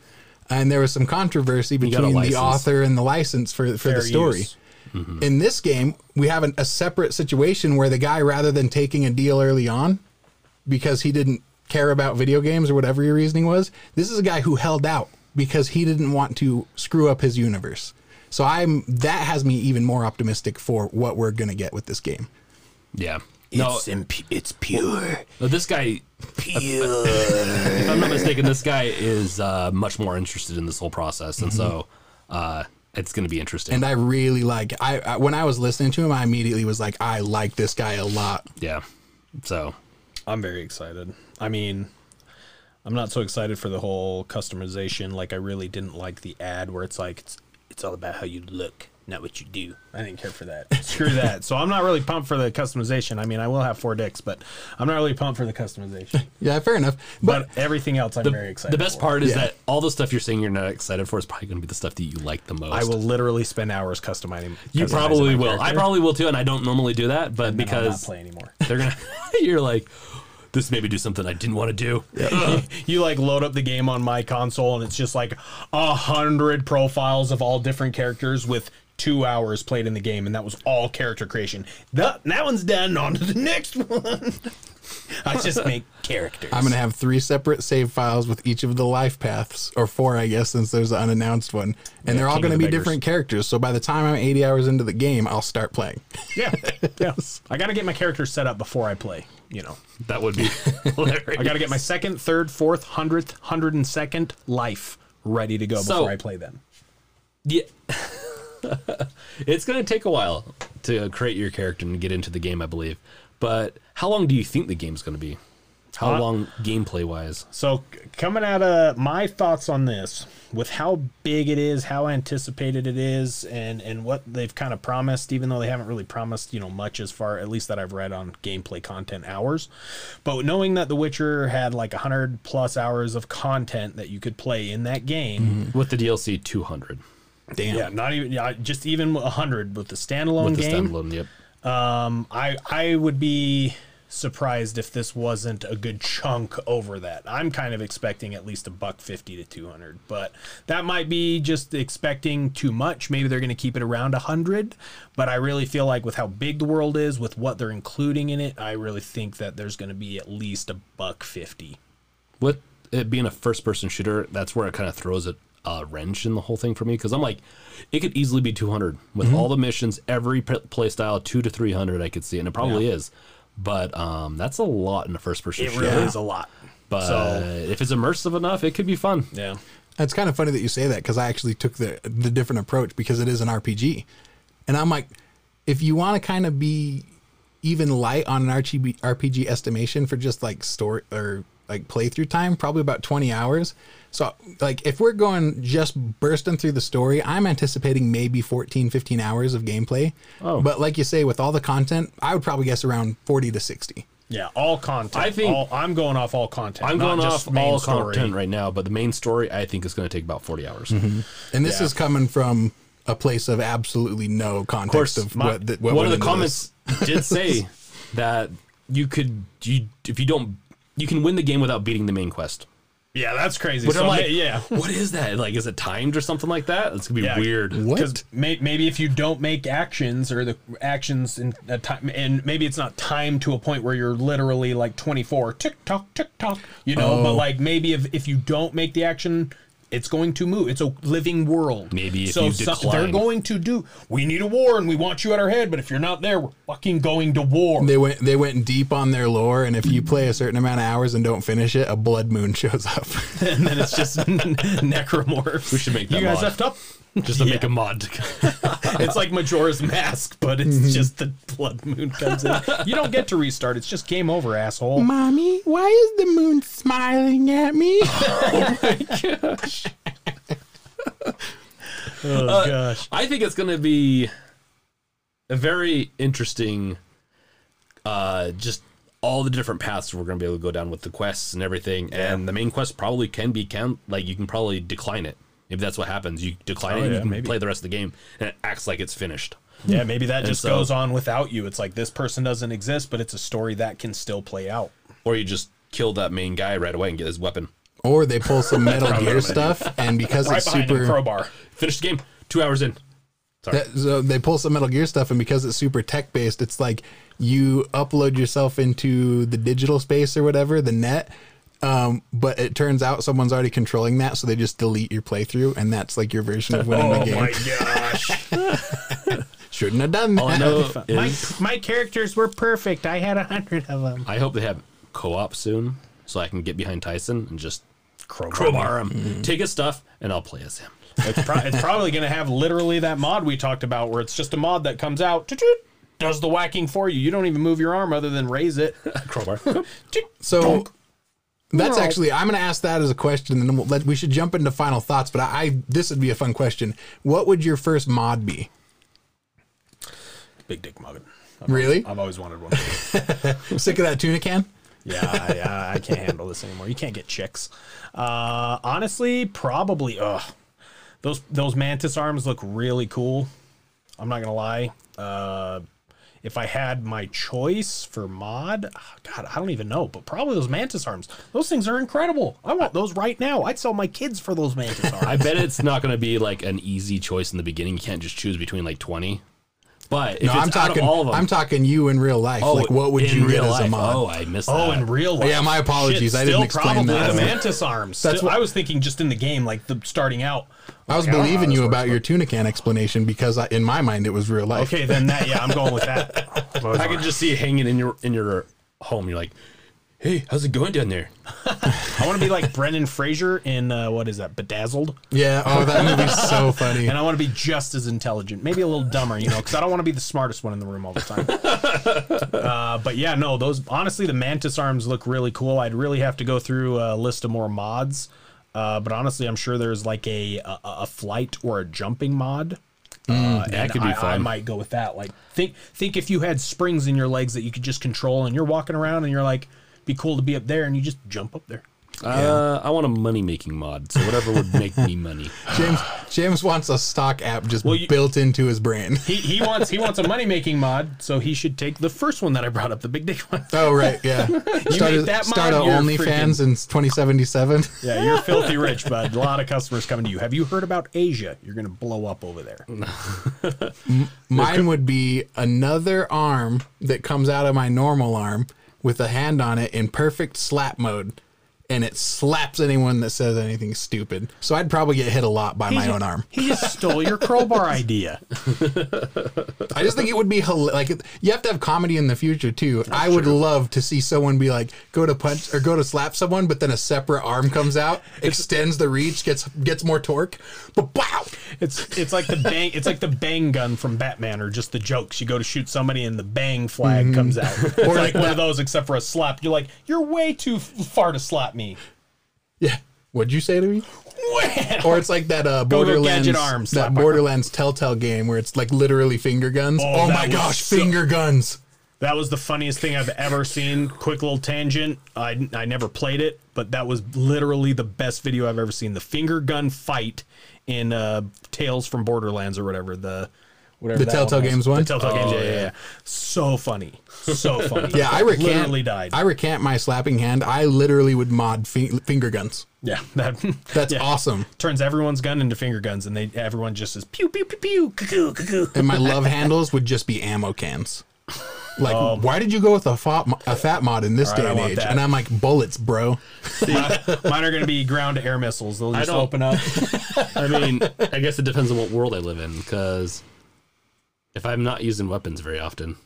and there was some controversy between the author and the license for for the story. use. In this game, we have an, a separate situation where the guy, rather than taking a deal early on, because he didn't care about video games or whatever your reasoning was, this is a guy who held out because he didn't want to screw up his universe. So I'm that has me even more optimistic for what we're gonna get with this game. yeah, no, It's imp- it's pure. no, this guy. Pure. If I'm not mistaken, this guy is uh, much more interested in this whole process, and so uh, it's going to be interesting. And I really like I, I when I was listening to him, I immediately was like, I like this guy a lot. yeah, so I'm very excited. I mean, I'm not so excited for the whole customization. Like, I really didn't like the ad where it's like it's it's all about how you look, not what you do. I didn't care for that. Screw that. So I'm not really pumped for the customization. I mean, I will have four dicks, but I'm not really pumped for the customization. Yeah, fair enough. But, But, everything else, I'm very excited. the best for. part is Yeah. that all the stuff you're saying you're not excited for is probably going to be the stuff that you like the most. I will literally spend hours customizing. You customizing probably my will. I probably will too, and I don't normally do that, but and then I'll not because play anymore. they're gonna, you're like, this made me do something I didn't want to do. you like load up the game on my console and it's just like a hundred profiles of all different characters with two hours played in the game and that was all character creation that, that one's done on to the next one i just make characters I'm gonna have three separate save files with each of the life paths, or four, I guess, since there's an unannounced one, and they're all King gonna be Beggars. different characters. So by the time I'm 80 hours into the game, I'll start playing. yeah yeah i gotta get my character set up before i play you know That would be hilarious. i gotta get my second third fourth hundredth hundred and second life ready to go So- before i play them Yeah. it's going to take a while to create your character and get into the game, I believe. But how long do you think the game's going to be? How Uh, long gameplay wise? So coming out of my thoughts on this, with how big it is, how anticipated it is, and and what they've kind of promised, even though they haven't really promised you know much as far at least that I've read on gameplay content hours, but knowing that The Witcher had like hundred plus hours of content that you could play in that game, With the DLC 200. Damn. yeah, not even yeah, just even hundred with the standalone With the game, standalone, yep. um, I I would be surprised if this wasn't a good chunk over that. I'm kind of expecting at least a buck 50 to 200, but that might be just expecting too much. Maybe they're going to keep it around 100, but I really feel like with how big the world is, with what they're including in it, I really think that there's going to be at least a buck 50. With it being a first person shooter, that's where it kind of throws a, a wrench in the whole thing for me. Because I'm like, it could easily be 200 with Mm-hmm. all the missions, every p- play style, two to 300, I could see. And it probably is. But um, that's a lot in a first person It shooter. really is a lot. But So- if it's immersive enough, it could be fun. Yeah. It's kind of funny that you say that because I actually took the the different approach because it is an RPG, and I'm like, if you want to kind of be even light on an RPG, RPG estimation for just like story or like playthrough time, probably about 20 hours. So like if we're going just bursting through the story, I'm anticipating maybe 14, 15 hours of gameplay. Oh. But like you say, with all the content, I would probably guess around 40 to 60. Yeah, all content. I think- all, I'm going off all content. I'm going off all story. content right now, but the main story I think is going to take about 40 hours. Mm-hmm. And this Yeah. is coming from a place of absolutely no context of, my- what, the, what one of the into this. comments did say that you could you if you don't you can win the game without beating the main quest. Yeah, that's crazy. But so I'm like, ma- yeah. what is that? Like, is it timed or something like that? It's gonna be Yeah. weird. What? May, maybe if you don't make actions or the actions in a time, and maybe it's not timed to a point where you're literally like 24 tick tock tick tock, you know. But Oh. like maybe if if you don't make the action, it's going to move. It's a living world. Maybe if so you some- decline. they're going to do. We need a war, and we want you at our head. But if you're not there, we're fucking going to war. They went they went deep on their lore, and if you play a certain amount of hours and don't finish it, a blood moon shows up. and then it's just necromorphs. We should make that you that guys mod. effed up. Just to Yeah. make a mod. It's like Majora's Mask, but it's mm-hmm. just the blood moon comes in. You don't get to restart. It's just game over, asshole. Mommy, why is the moon smiling at me? Oh my gosh. Oh gosh! I think it's going to be a very interesting, uh, just all the different paths we're going to be able to go down with the quests and everything. And the main quest probably can be count, like you can probably decline it. If that's what happens, you decline Oh, it and yeah, you can maybe. play the rest of the game and it acts like it's finished. Yeah, maybe that just so- goes on without you. It's like this person doesn't exist, but it's a story that can still play out. Or you just kill that main guy right away and get his weapon. or they pull some Metal Gear what I'm gonna stuff, and because Right it's super, him, crowbar. Finish the game. Two hours in. Sorry. that- so they pull some Metal Gear stuff, and because it's super tech based, it's like you upload yourself into the digital space or whatever, the net. Um, but it turns out someone's already controlling that, so they just delete your playthrough, and that's like your version of winning the game. Oh my gosh. Shouldn't have done that. All I know my, my characters were perfect. I had a hundred of them. I hope they have co-op soon so I can get behind Tyson and just Crowbar. crowbar him, mm-hmm. take his stuff, and I'll play as him. It's, pro- it's probably going to have literally that mod we talked about where it's just a mod that comes out, does the whacking for you. You don't even move your arm other than raise it. Crowbar. So that's No. actually I'm going to ask that as a question, and then we'll let, we should jump into final thoughts. But I, I this would be a fun question. What would your first mod be? Big dick mugging. Really? I've always wanted one. Sick of that tuna can? Yeah, I, I, can't handle this anymore. You can't get chicks. Uh, honestly, probably. Ugh, those those mantis arms look really cool. I'm not gonna lie. Uh, if I had my choice for mod, ah, God, I don't even know, but probably those mantis arms. Those things are incredible. I want those right now. I'd sell my kids for those mantis arms. I bet it's not going to be like an easy choice in the beginning. You can't just choose between like 20. But if No, it's I'm out talking. of all of them, I'm talking you in real life. oh, like, what would you get real as a mod? Oh, I missed Oh, that. in real life. Yeah, my apologies. Shit, I didn't still explain probably that. the mantis arms. That's Still- what- I was thinking just in the game, like the starting out. I was Like, don't know how believing this you works, about your tuna can explanation because I, in my mind it was real life. Okay, then that yeah, I'm going with that. I can just see it hanging in your in your home. You're like, hey, how's it going down there? I want to be like Brendan Fraser in uh, what is that, Bedazzled, Yeah. Oh, that movie's so funny. and I want to be just as intelligent, maybe a little dumber, you know, because I don't want to be the smartest one in the room all the time. uh, but yeah, no, those honestly, the mantis arms look really cool. I'd really have to go through a list of more mods, uh, but honestly, I'm sure there's like a a, a flight or a jumping mod. Uh, that could be I, I might go with that. Like, think think if you had springs in your legs that you could just control, and you're walking around, and you're like, be cool to be up there, and you just jump up there. Uh, I want a money making mod. So whatever would make me money. James James wants a stock app just Well, you- built into his brain. He, he wants he wants a money making mod, so he should take the first one that I brought up, the big dick one. Oh right, yeah. start make a, that start a mod, you're OnlyFans in 2077. Yeah, you're filthy rich, bud. A lot of customers coming to you. Have you heard about Asia? You're gonna blow up over there. Mine would be another arm that comes out of my normal arm with a hand on it in perfect slap mode, and it slaps anyone that says anything stupid. So I'd probably get hit a lot by my He own arm. He just stole your crowbar idea. I just think it would be hila- like you have to have comedy in the future too. I would love to see someone be like go to punch or go to slap someone, but then a separate arm comes out, extends the reach, gets gets more torque, but wow. It's it's like the bang it's like the bang gun from Batman or just the jokes. You go to shoot somebody and the bang flag mm-hmm. comes out. It's Or like one of those except for a slap. You're like, you're way too far to slap me. Yeah. What'd you say to me? Wham! Or it's like that uh, Borderlands, Arms, that Borderlands Telltale game where it's like literally finger guns. Oh, Oh, my gosh, so- finger guns! That was the funniest thing I've ever seen. Quick little tangent. I, I never played it, but that was literally the best video I've ever seen. The finger gun fight in uh, Tales from Borderlands or whatever. The Whatever The that Telltale was. Games one? The Telltale Games. Oh, Yeah, yeah, yeah. yeah. So funny. So funny. Yeah, I recant. literally died. I recant my slapping hand. I literally would mod fi- finger guns. yeah, that That's yeah. awesome. Turns everyone's gun into finger guns, and they everyone just says pew pew pew pew cuckoo cuckoo. And my love handles would just be ammo cans. Like, Um, why did you go with a fat, a fat mod in this All right, day and age? that. And I'm like, bullets, bro. Mine are going to be ground to air missiles. They'll just open up. I mean, I guess it depends on what world I live in. Because if I'm not using weapons very often,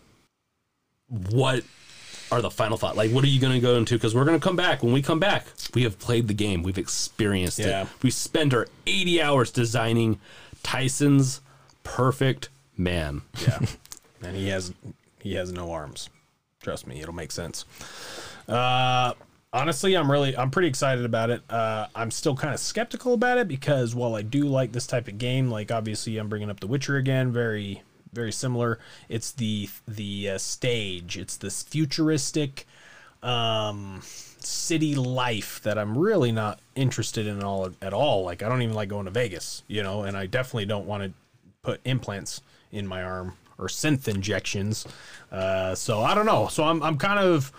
what are the final thought? Like, what are you going to go into? Because we're going to come back. When we come back, we have played the game. We've experienced Yeah. it. We spent our 80 hours designing Tyson's perfect man. yeah, and he has he has no arms. Trust me, it'll make sense. Uh, honestly, I'm really I'm pretty excited about it. Uh, I'm still kind of skeptical about it because while I do like this type of game, like obviously I'm bringing up The Witcher again, very very similar. It's the the uh, stage. It's this futuristic um city life that I'm really not interested in all at all. Like I don't even like going to Vegas, you know, and I definitely don't want to put implants in my arm or synth injections. Uh, so I don't know. So I'm I'm kind of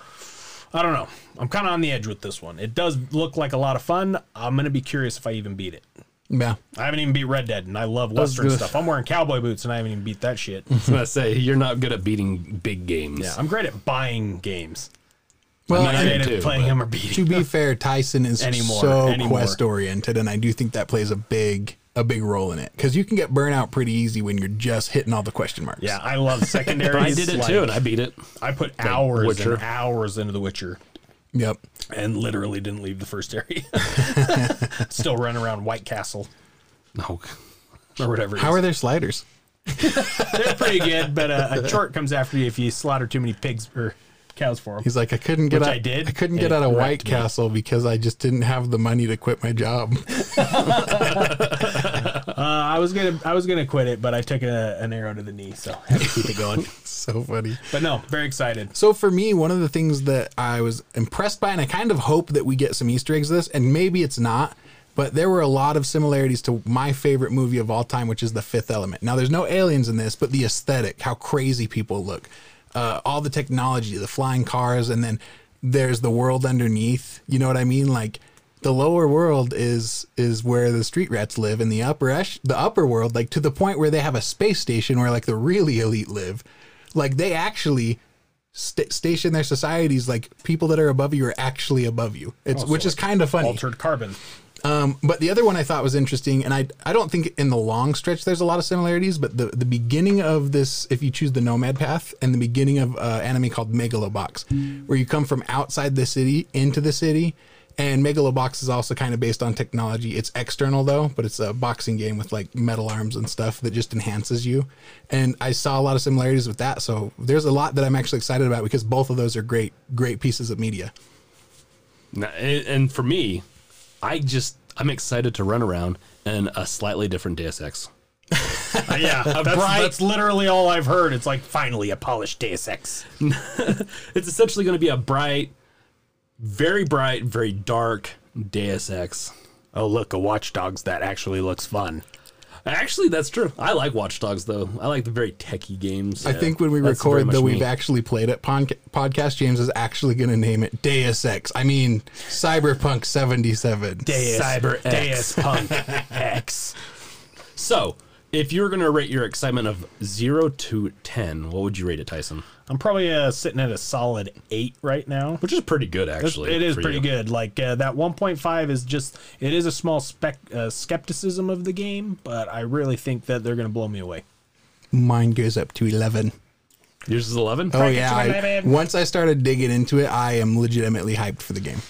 I don't know. I'm kind of on the edge with this one. It does look like a lot of fun. I'm gonna be curious if I even beat it. Yeah. I haven't even beat Red Dead, and I love Western good. stuff. I'm wearing cowboy boots, and I haven't even beat that shit. I was going to say, you're not good at beating big games. yeah, I'm great at buying games. Well, I'm not and great at playing them or beating. to be fair, Tyson is Anymore, so anymore. quest oriented, and I do think that plays a big a big role in it because you can get burnout pretty easy when you're just hitting all the question marks. Yeah, I love secondaries. But I did it like, too, and I beat it. I put hours Witcher. and hours into The Witcher. Yep. and literally didn't leave the first area. Still running around White Castle No. or whatever. How is. are their sliders? They're pretty good, but uh, a chort comes after you if you slaughter too many pigs or cows for them. He's like, I couldn't get Which out. I did, I couldn't get out of White me. Castle because I just didn't have the money to quit my job. Uh, I was gonna, I was gonna quit it, but I took a, an arrow to the knee, so I had to keep it going. So funny. But no, very excited. So for me, one of the things that I was impressed by, and I kind of hope that we get some Easter eggs this, and maybe it's not, but there were a lot of similarities to my favorite movie of all time, which is The Fifth Element. Now, there's no aliens in this, but the aesthetic, how crazy people look, uh, all the technology, the flying cars, and then there's the world underneath. You know what I mean? Like the lower world is is where the street rats live, and the upper esh- the upper world, like to the point where they have a space station where like the really elite live. Like they actually st- station their societies like people that are above you are actually above you. It's which is kind of funny. Altered carbon. Um, but the other one I thought was interesting, and I I don't think in the long stretch there's a lot of similarities, but the the beginning of this, if you choose the Nomad path, and the beginning of uh, anime called Megalobox, where you come from outside the city into the city, and Megalobox is also kind of based on technology. It's external though, but it's a boxing game with like metal arms and stuff that just enhances you. And I saw a lot of similarities with that, so there's a lot that I'm actually excited about because both of those are great great pieces of media. Now, And and for me, I just, I'm excited to run around in a slightly different Deus Ex. Uh, yeah, that's, that's literally all I've heard. It's like finally a polished Deus Ex. It's essentially going to be a bright, very bright, very dark Deus Ex. Oh, look, a Watch Dogs that actually looks fun. Actually, that's true. I like Watch Dogs though. I like the very techie games. I think when we record much though, we've me. actually played it. Pon- podcast James is actually going to name it Deus Ex. I mean, Cyberpunk 77. Deus, Cyber X. Deus Punk X. So, if you're going to rate your excitement of zero to ten, what would you rate it, Tyson? I'm probably uh, sitting at a solid eight right now. Which is pretty good, actually. it is for pretty you. good. Like uh, that 1.5 is just it is a small spec uh, skepticism of the game, but I really think that they're going to blow me away. Mine goes up to 11. Yours is eleven. Oh, Crank yeah. I- once I started digging into it, I am legitimately hyped for the game.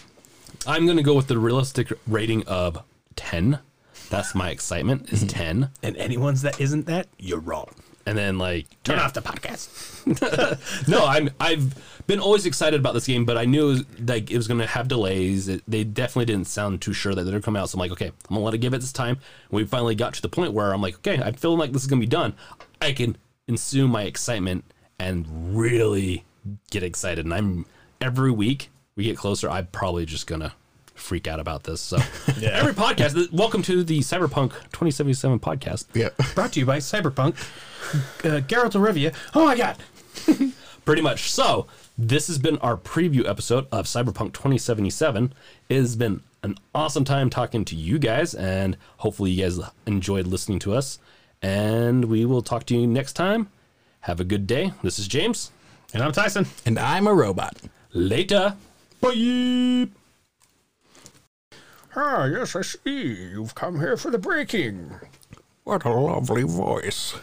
I'm going to go with the realistic rating of ten. That's my excitement is mm. ten, And anyone's that isn't that, you're wrong. and then like Turn yeah. off the podcast. no, I'm I've been always excited about this game, but I knew it was, like it was going to have delays. It, they definitely didn't sound too sure that they're coming out. So I'm like, okay, I'm gonna let it give it this time. And we finally got to the point where I'm like, okay, I'm feeling like this is gonna be done. I can consume my excitement and really get excited. And I'm every week we get closer. I'm probably just gonna freak out about this. So every podcast, welcome to the Cyberpunk 2077 podcast. Yeah. Brought to you by Cyberpunk. Uh, Geralt of Rivia. Oh my god. Pretty much. So this has been our preview episode of Cyberpunk 2077. It has been an awesome time talking to you guys, and hopefully you guys enjoyed listening to us. And we will talk to you next time. Have a good day. This is James. And I'm Tyson. And I'm a robot. Later. Bye. Ah, yes, I see. You've come here for the breaking. What a lovely voice.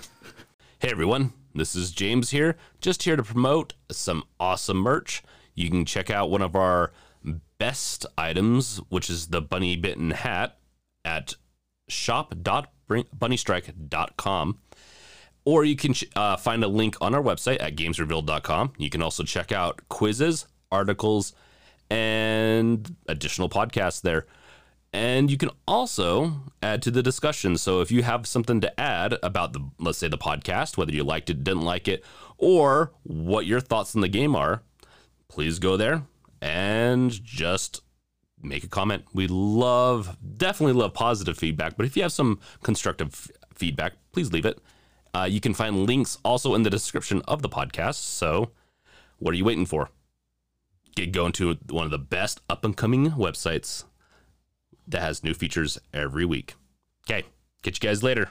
Hey everyone, this is James here, just here to promote some awesome merch. You can check out one of our best items, which is the Bunny Bitten hat, at shop.bunnystrike.com. Or you can uh, find a link on our website at gamesrevealed.com. You can also check out quizzes, articles, and additional podcasts there. And you can also add to the discussion. So if you have something to add about the, let's say, the podcast, whether you liked it, didn't like it, or what your thoughts on the game are, please go there and just make a comment. We love, definitely love positive feedback, but if you have some constructive f- feedback, please leave it. Uh, you can find links also in the description of the podcast. So what are you waiting for? Get going to one of the best up and coming websites that has new features every week. Okay, catch you guys later.